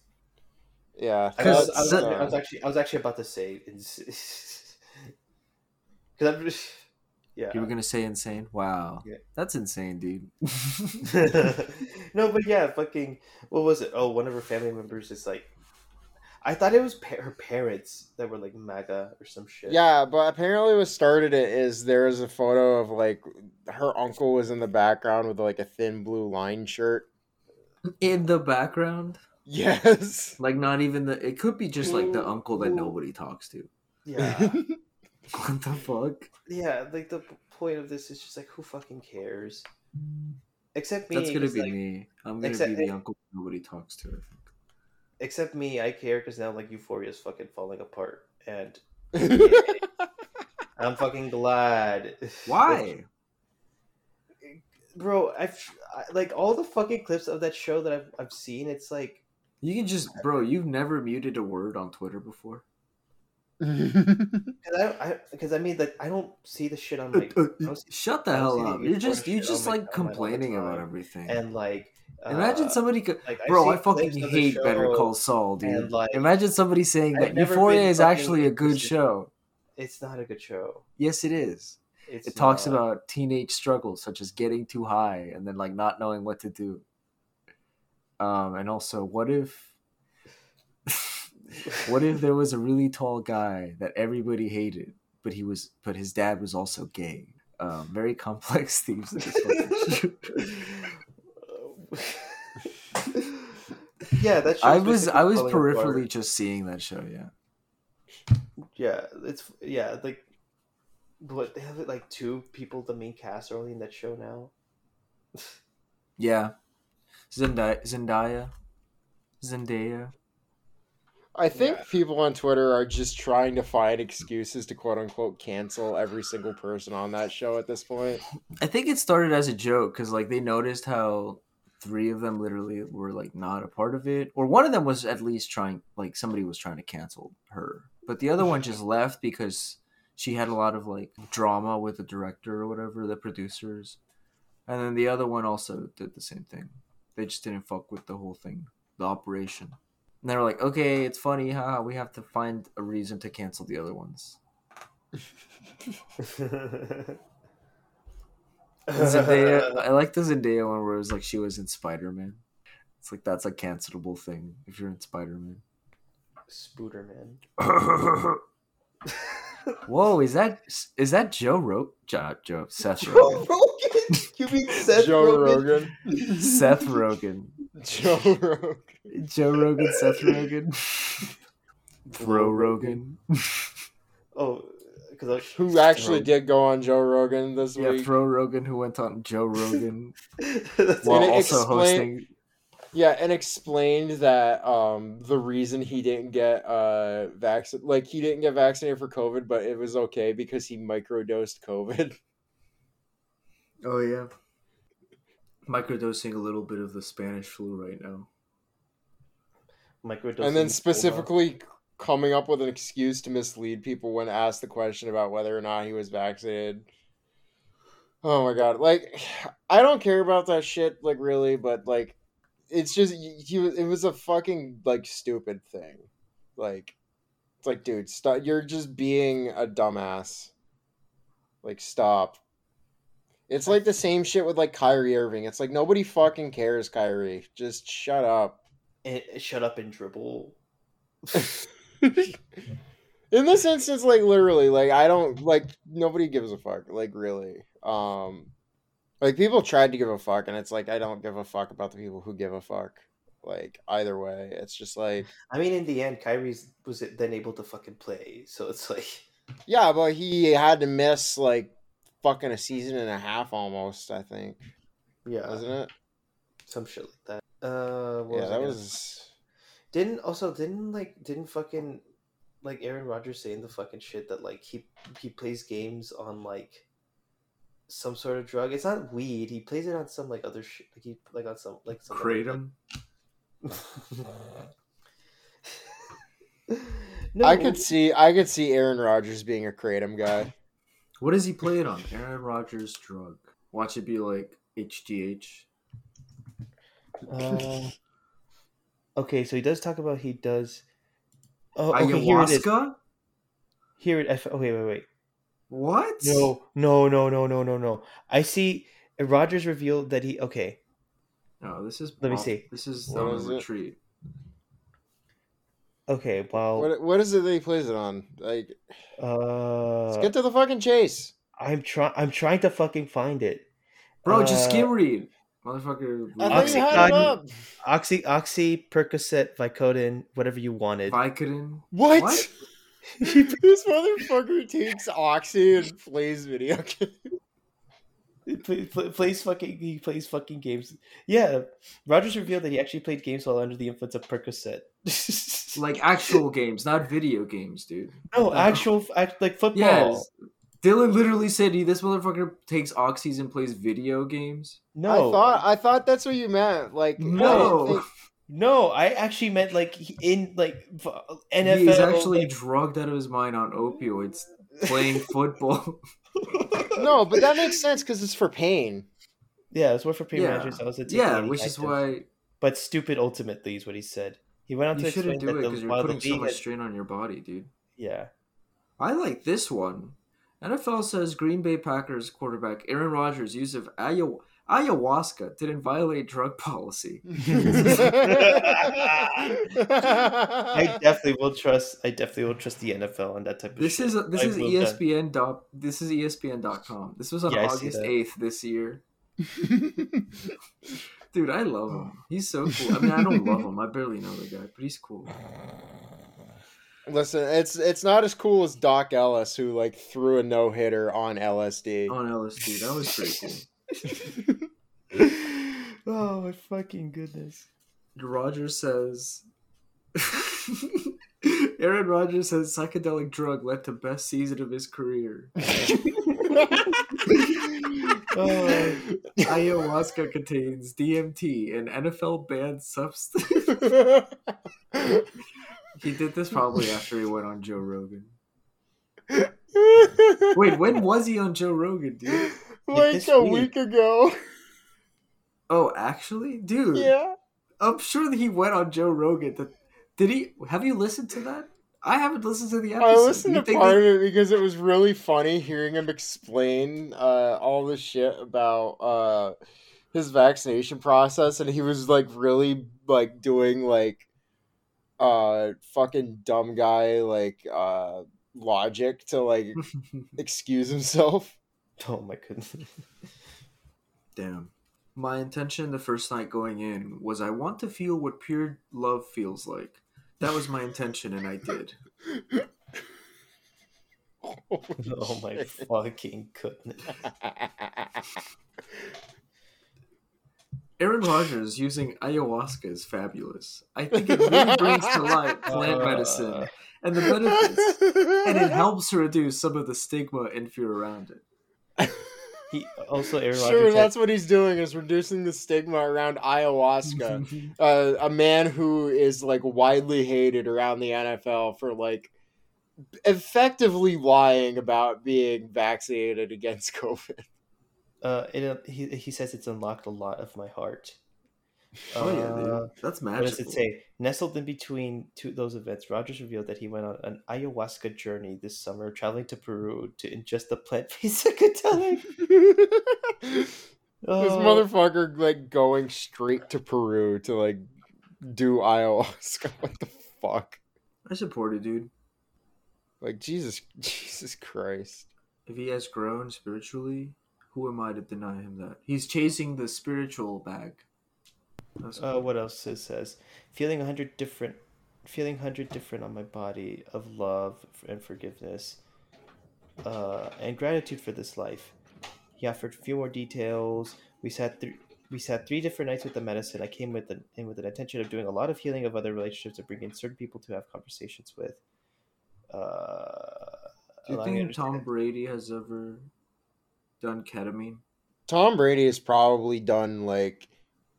Yeah, I was, Because I, was, so- I was actually I was actually about to say because I'm just yeah. You were gonna say insane? Wow, Yeah. that's insane, dude. no, but yeah, fucking what was it? Oh, one of her family members is like, I thought it was pa- her parents that were like MAGA or some shit. Yeah, but apparently what started it is there was a photo of like her uncle was in the background with like a thin blue line shirt. In the background, Yes. like not even the. It could be just like the uncle that nobody talks to. yeah, What the fuck? yeah. Like the point of this is just like, who fucking cares? Except me. That's gonna be like, me. I'm gonna except- be the uncle nobody talks to. I think. Except me, I care because now like Euphoria is fucking falling apart, and I'm fucking glad. Why? bro? I've I, like all the fucking clips of that show that I've I've seen. It's like You can just, bro. You've never muted a word on Twitter before. Cause I, because I, mean, like, I don't see the shit on like, I don't see- Shut the hell up! You're just, you're just like on my all the complaining about everything. and like, Imagine uh, somebody could, like, bro. I fucking clips of the hate Better show, Call Saul, dude. and, like, Imagine somebody saying I've that Euphoria is actually a good show. It's not a good show. Yes, it is. It's it talks not. about teenage struggles such as getting too high and then like not knowing what to do. Um, and also, what if, what if there was a really tall guy that everybody hated, but he was, but his dad was also gay. Um, very complex themes. In this fucking yeah, that. I was, I was peripherally apart. just seeing that show. Yeah. Yeah, it's yeah, like, what they have like two people. The main cast are only in that show now. Yeah. Zendaya, Zendaya, Zendaya. I think Yeah. people on Twitter are just trying to find excuses to quote unquote cancel every single person on that show at this point. I think it started as a joke because like they noticed how three of them literally were like not a part of it, or one of them was at least trying like somebody was trying to cancel her, but the other one just left because she had a lot of like drama with the director or whatever, the producers, and then the other one also did the same thing. They just didn't fuck with the whole thing, the operation. And they were like, okay, it's funny, haha, we have to find a reason to cancel the other ones. Zendaya, I like the Zendaya one where it was like she was in Spider Man. It's like that's a cancelable thing if you're in Spider Man. Spooderman. Whoa, is that is that Joe Ro Joe, Joe Seth Joe Rogen? Rogan. You mean Seth Joe Rogen? Rogan. Seth Rogen. Joe Rogan. Joe Rogan, Seth Rogan. Bro Rogan. Oh, because Who actually Rogan. did go on Joe Rogan this week? Yeah, week? Fro Rogan who went on Joe Rogan while also explain- hosting Yeah, and explained that um the reason he didn't get uh vaccine like he didn't get vaccinated for COVID, but it was okay because he microdosed COVID. Oh yeah. Microdosing a little bit of the Spanish flu right now. microdosing. and then Ebola. specifically coming up with an excuse to mislead people when asked the question about whether or not he was vaccinated. Oh my god! Like, I don't care about that shit. Like, really, but like, it's just he. It was a fucking like stupid thing. Like, it's like, dude, stop! You're just being a dumbass. Like, stop. It's like the same shit with like Kyrie Irving. It's like nobody fucking cares, Kyrie. Just shut up. Eh, shut up and dribble. in this instance like literally like i don't like nobody gives a fuck like really um like people tried to give a fuck and it's like i don't give a fuck about the people who give a fuck like either way it's just like I mean, in the end, Kyrie's was then able to fucking play, so it's like yeah but he had to miss like fucking a season and a half almost i think yeah, wasn't it some shit like that. Uh, what yeah I that was didn't also didn't like didn't fucking like Aaron Rodgers saying the fucking shit that like he he plays games on like some sort of drug. It's not weed. He plays it on some like other shit. Like he like on some like some other, Kratom. no, i could see i could see aaron Rodgers being a kratom guy What does he play it on? Aaron Rodgers drug. Watch it be like HGH. Uh, okay, so he does talk about he does. Oh, okay, here it is. Ayahuasca? Here it. I f- Okay, wait, wait. What? No, no, no, no, no, no, no. I see. Rodgers revealed that he. Okay, No, this is. Let me see. This is What on a it? retreat. Okay, well, What what is it that he plays it on? Like, uh, let's get to the fucking chase. I'm trying. I'm trying to fucking find it, Bro, just Uh, skim read, motherfucker. I thought you had Oxycontin- up. Oxy, Oxy, Percocet, Vicodin, whatever you wanted. Vicodin. What? What? this motherfucker takes oxy and plays video games. He play, play- plays fucking. He plays fucking games. Yeah, Rodgers revealed that he actually played games while under the influence of Percocet. Like actual games, not video games, dude. no, actual act, like football. Yes. Dylan literally said, "He this motherfucker takes oxys and plays video games." No, I thought I thought that's what you meant. Like No, think- no, I actually meant like in like f- NFL. he's actually like- drugged out of his mind on opioids, playing football. no, but that makes sense because it's for pain. yeah, it's worth for pain Yeah. managers. I was a yeah, ticking which is why But stupid ultimately is what he said. He went on to you shouldn't explain do it that because the, you're while the putting so much had- strain on your body, dude. yeah. I like this one. NFL says Green Bay Packers quarterback Aaron Rodgers' use of ayahu- ayahuasca didn't violate drug policy. I definitely will trust. I definitely will trust the NFL on that type of. This shit. is this I is will done. ESPN dot this is ESPN.com. This was on Yeah, August eighth this year. Dude, I love him. He's so cool. I mean, I don't love him. I barely know the guy, but he's cool. Listen, it's it's not as cool as Doc Ellis who like threw a no hitter on LSD. On LSD, that was pretty cool. oh my fucking goodness! Rodgers says Aaron Rodgers says psychedelic drug led to best season of his career. Uh, oh, Ayahuasca contains DMT, an NFL banned substance. he did this probably after he went on Joe Rogan. Wait, when was he on Joe Rogan, dude? Like this a week. week ago. Oh, actually, dude. Yeah. I'm sure that he went on Joe Rogan. To, did he? Have you listened to that? I haven't listened to the episode. I listened You to think part of it because it was really funny hearing him explain uh, all the shit about uh, his vaccination process, and he was like really like doing like uh fucking dumb guy like uh logic to like excuse himself. oh my goodness! Damn. My intention the first night going in was I want to feel what pure love feels like. That was my intention, and I did. Oh my fucking goodness! Aaron Rodgers using ayahuasca is fabulous. I think it really brings to light plant Uh, medicine and the benefits, and it helps to reduce some of the stigma and fear around it. He also Aaron Rodgers. Sure, had- that's what he's doing is reducing the stigma around ayahuasca. uh, a man who is like widely hated around the NFL for like effectively lying about being vaccinated against COVID. uh, it, he he says it's unlocked a lot of my heart. oh yeah, Uh, dude. That's What does it say? Nestled in between two those events, Rodgers revealed that he went on an ayahuasca journey this summer, traveling to Peru to ingest the plant-based psychedelic. this Oh, motherfucker like going straight to Peru to like do ayahuasca. What the fuck? I support it, dude. Like Jesus, Jesus Christ. If he has grown spiritually, who am I to deny him that? He's chasing the spiritual bag. That's Uh, what else it says? Feeling a hundred different, feeling hundred different on my body of love and forgiveness, uh, and gratitude for this life. He offered a few more details. We sat through. We sat three different nights with the medicine. I came with an, in with an intention of doing a lot of healing of other relationships and bringing certain people to have conversations with. Uh, Do you allowing me to think Tom Brady has ever done ketamine? Tom Brady has probably done like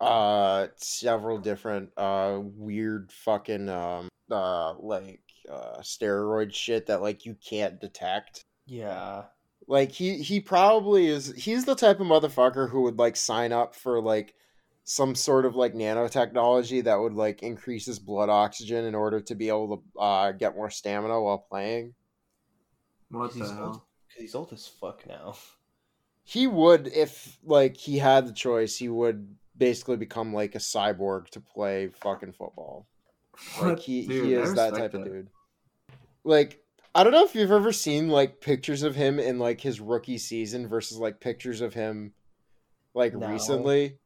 uh several different uh weird fucking um uh like uh steroid shit that like you can't detect. Yeah. Like he he probably is he's the type of motherfucker who would like sign up for like some sort of like nanotechnology that would like increase his blood oxygen in order to be able to uh get more stamina while playing. What the He's hell? old, cause he's old as fuck now. He would if like he had the choice, he would basically become like a cyborg to play fucking football. Like he, Dude, he is that respect type of dude. Like I don't know if you've ever seen like pictures of him in like his rookie season versus like pictures of him like No. recently.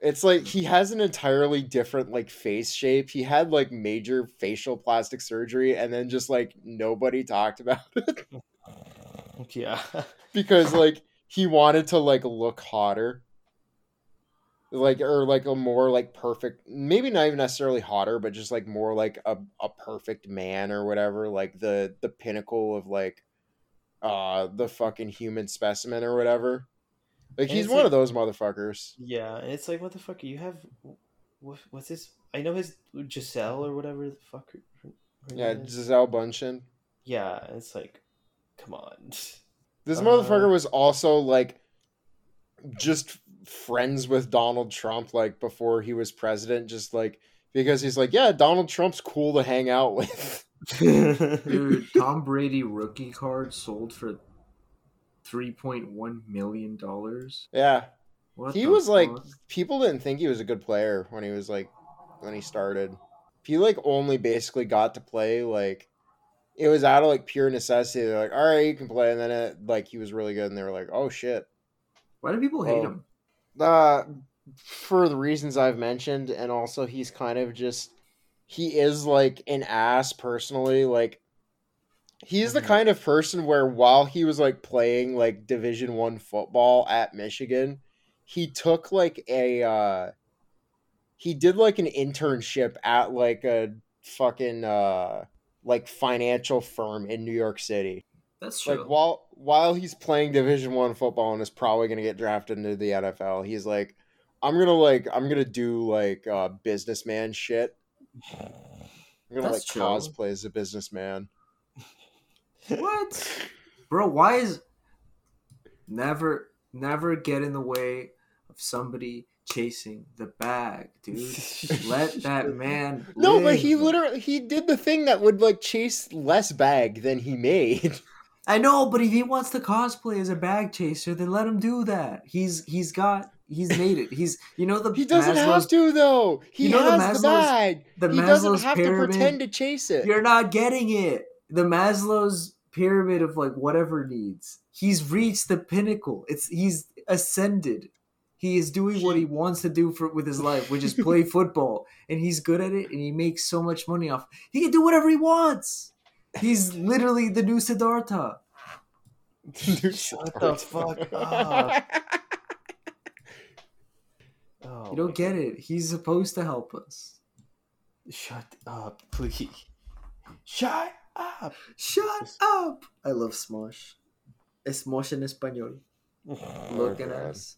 It's like he has an entirely different like face shape. He had like major facial plastic surgery and then just like nobody talked about it Yeah. because like he wanted to like look hotter. Like or like a more like perfect maybe not even necessarily hotter, but just like more like a, a perfect man or whatever, like the the pinnacle of like uh the fucking human specimen or whatever. Like And he's one like- of those motherfuckers. Yeah, and it's like, what the fuck? You have, what, what's his? I know his Gisele or whatever the fuck. Her, her Yeah, is. Gisele Bundchen. yeah. It's like, come on. This Uh, motherfucker was also like just friends with Donald Trump like before he was president, just like because he's like, yeah, Donald Trump's cool to hang out with. Dude, Tom Brady rookie card sold for three point one million dollars. yeah, What he the was like, people didn't think he was a good player when he was like when he started. He like only basically got to play like it was out of like pure necessity. They're like, all right, you can play, and then it like he was really good, and they were like, oh shit. Why do people hate Oh. him? Uh, for the reasons I've mentioned, and also he's kind of just he is like an ass personally. Like he's the Mhm. kind of person where while he was like playing like Division One football at Michigan, he took like a uh he did like an internship at like a fucking uh like financial firm in New York City That's true. like while while he's playing division one football and is probably going to get drafted into the nfl he's like i'm gonna like i'm gonna do like uh businessman shit i'm gonna That's like true. cosplay as a businessman what, bro? Why is never never get in the way of somebody chasing the bag, dude? Let that man. no but he literally he did the thing that would like chase less bag than he made I know, but if he wants to cosplay as a bag chaser, then let him do that. He's he's got he's made it. He's you know the he doesn't have to though he You know the has the, Maslow's- bag the he doesn't have pyramid? to pretend to chase it You're not getting it. The Maslow's pyramid of like whatever needs. He's reached the pinnacle. It's he's ascended. He is doing what he wants to do for with his life, which is play football, and he's good at it, and he makes so much money off. He can do whatever he wants. He's literally the new Siddhartha. Shut the fuck up. Oh, You don't get it. He's supposed to help us. Shut up, please. Shut up. Shut up! I love Smosh. Smosh en español. Oh Look at Oh, us.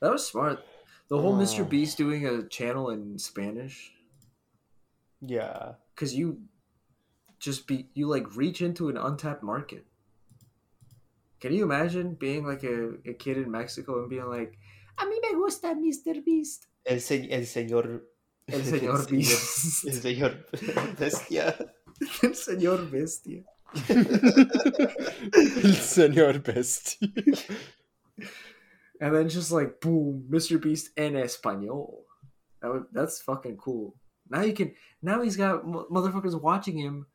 That was smart. The whole Oh. Mr. Beast doing a channel in Spanish, Yeah. because you just be you like reach into an untapped market. Can you imagine being like a, a kid in Mexico and being like, "A mí me gusta Mr. Beast." El, se- el señor. El señor Beast. El señor bestia. El señor bestia. El señor bestia And then just like boom, Mr. Beast en español. That would, that's fucking cool. Now you can. Now he's got mo- motherfuckers watching him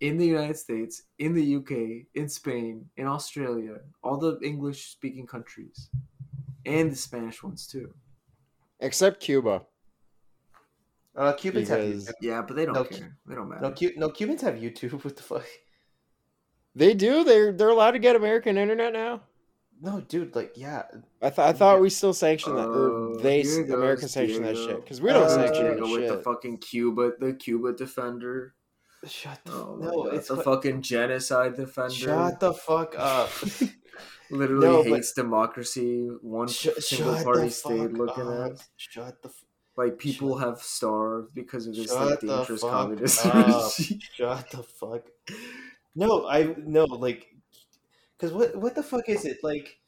in the United States, in the UK, in Spain, in Australia, all the English-speaking countries, and the Spanish ones too. except cuba Uh, Cubans Because- have YouTube. Yeah, but they don't No, care. They don't matter. No, Cu- no, Cubans have YouTube. What the fuck? They do. They're they're allowed to get American internet now. No, dude. Like, yeah. I thought I thought we still sanction that, or they here goes American sanction that shit because we don't Uh, sanction that Diego with the fucking Cuba, the Cuba defender. Shut the. Oh no, God, it's the what- fucking genocide defender. Shut the fuck up. literally No, but- hates democracy. One Sh- single party state looking up. at. Shut the. F- Like people have starved because of this Shut like dangerous communist regime. Shut the fuck. No, I no like, because what what the fuck is it like?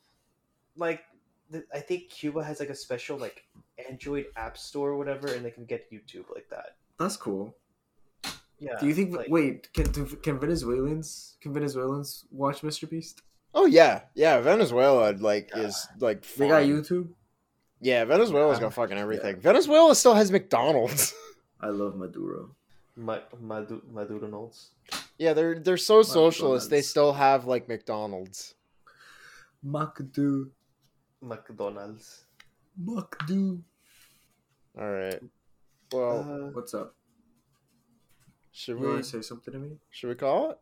Like, I think Cuba has like a special like Android app store or whatever, and they can get YouTube like that. That's cool. Yeah. Do you think? like- wait, can can Venezuelans can Venezuelans watch Mr. Beast? Oh yeah, yeah. Venezuela like is like They got. YouTube. Yeah, Venezuela's Yeah. got fucking everything. Venezuela still has McDonald's. I love Maduro. My Madu- McDonald's. Yeah, they're they're so socialist. They still have like McDonald's. Macdo. McDonald's. Macdo. All right. Well, Uh, What's up? Should You we want to say something to me? should we call it?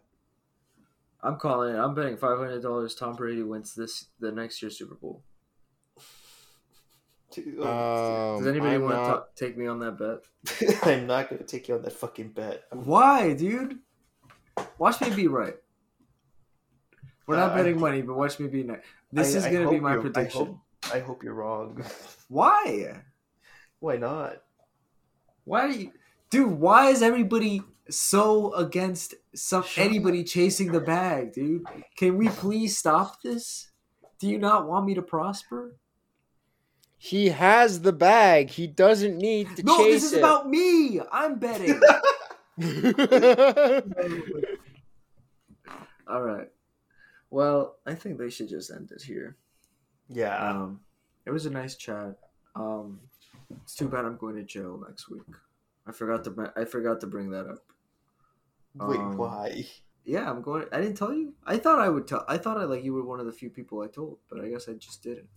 I'm calling it. I'm betting five hundred dollars. Tom Brady wins this the next year's Super Bowl. dude, Um, Does anybody I'm want not- to take me on that bet? I'm not gonna take you on that fucking bet. Why, dude? Watch me be right. We're not Uh, betting money, but watch me be nice. This I- is gonna be my prediction. I hope, I hope you're wrong. Why? Why not? Why, do you, dude? Why is everybody so against some anybody chasing the bag, dude? Can we please stop this? Do you not want me to prosper? He has the bag. He doesn't need to no, chase this is it. about me. I'm betting. All right. Well, I think they should just end it here. Yeah. Um, it was a nice chat. Um, it's too bad I'm going to jail next week. I forgot to I forgot to bring that up. Wait, um, why? Yeah, I'm going. I didn't tell you. I thought I would tell. I thought I like you were one of the few people I told, but I guess I just didn't.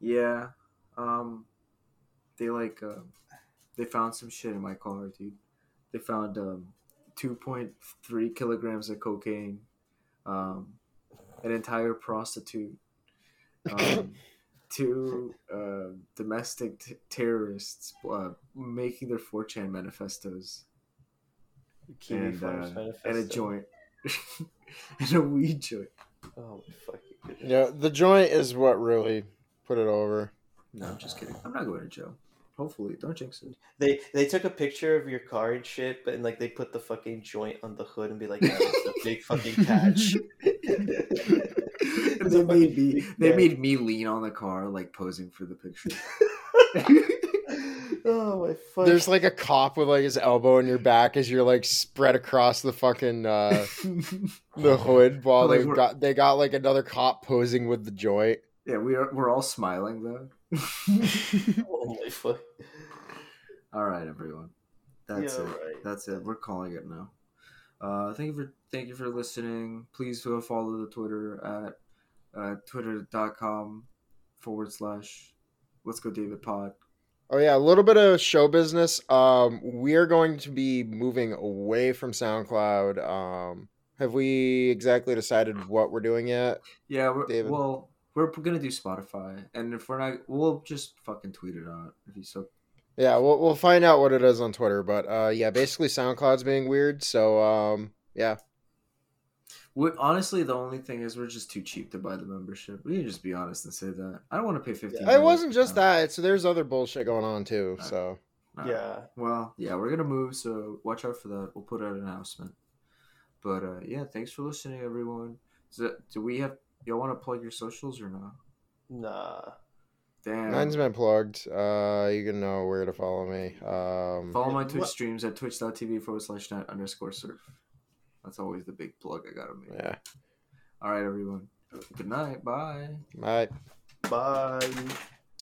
Yeah. Um, they like uh, they found some shit in my car, dude. They found um, two point three kilograms of cocaine, um, an entire prostitute, um, two uh, domestic t- terrorists uh, making their 4chan manifestos Kiwi and, Farms uh, Manifesto. and a joint and a weed joint. Oh my fucking goodness. yeah, the joint is what really put it over. No, I'm just kidding. I'm not going to jail. Hopefully, don't jinx it. They they took a picture of your car and shit, but and like they put the fucking joint on the hood and be like, "That was a big fucking catch." they made me. They made me lean on the car, like posing for the picture. Oh my fuck! There's like a cop with like his elbow in your back as you're like spread across the fucking uh the hood while Like, they we're- got they got like another cop posing with the joint. yeah, we are. We're all smiling though. oh my fuck! all right, everyone. That's Yeah, it. right. That's it. We're calling it now. Uh, thank you for thank you for listening. Please go follow the Twitter at uh, twitter.com forward slash let's go David Pod. Oh yeah, a little bit of show business. Um, we're going to be moving away from SoundCloud. Um, have we exactly decided what we're doing yet? Yeah, we're, David. well, we're gonna do Spotify, and if we're not, we'll just fucking tweet it out. If you so, Yeah, we'll we'll find out what it is on Twitter. But uh, yeah, basically SoundCloud's being weird. So um, yeah, we, honestly, the only thing is we're just too cheap to buy the membership. We can just be honest and say that. I don't want to pay fifteen. it wasn't just that. So there's other bullshit going on too. Alright. So Yeah, Well, yeah, we're gonna move, so watch out for that. We'll put out an announcement. But uh, yeah, thanks for listening, everyone. Do, do we have? Y'all want to plug your socials or not? nah. Damn. mine's been plugged. Uh, you can know where to follow me. Um, Follow my What- Twitch streams at twitch.tv forward slash net underscore surf. That's always the big plug I gotta make. yeah, All right, everyone. Good night. Bye. bye. Bye.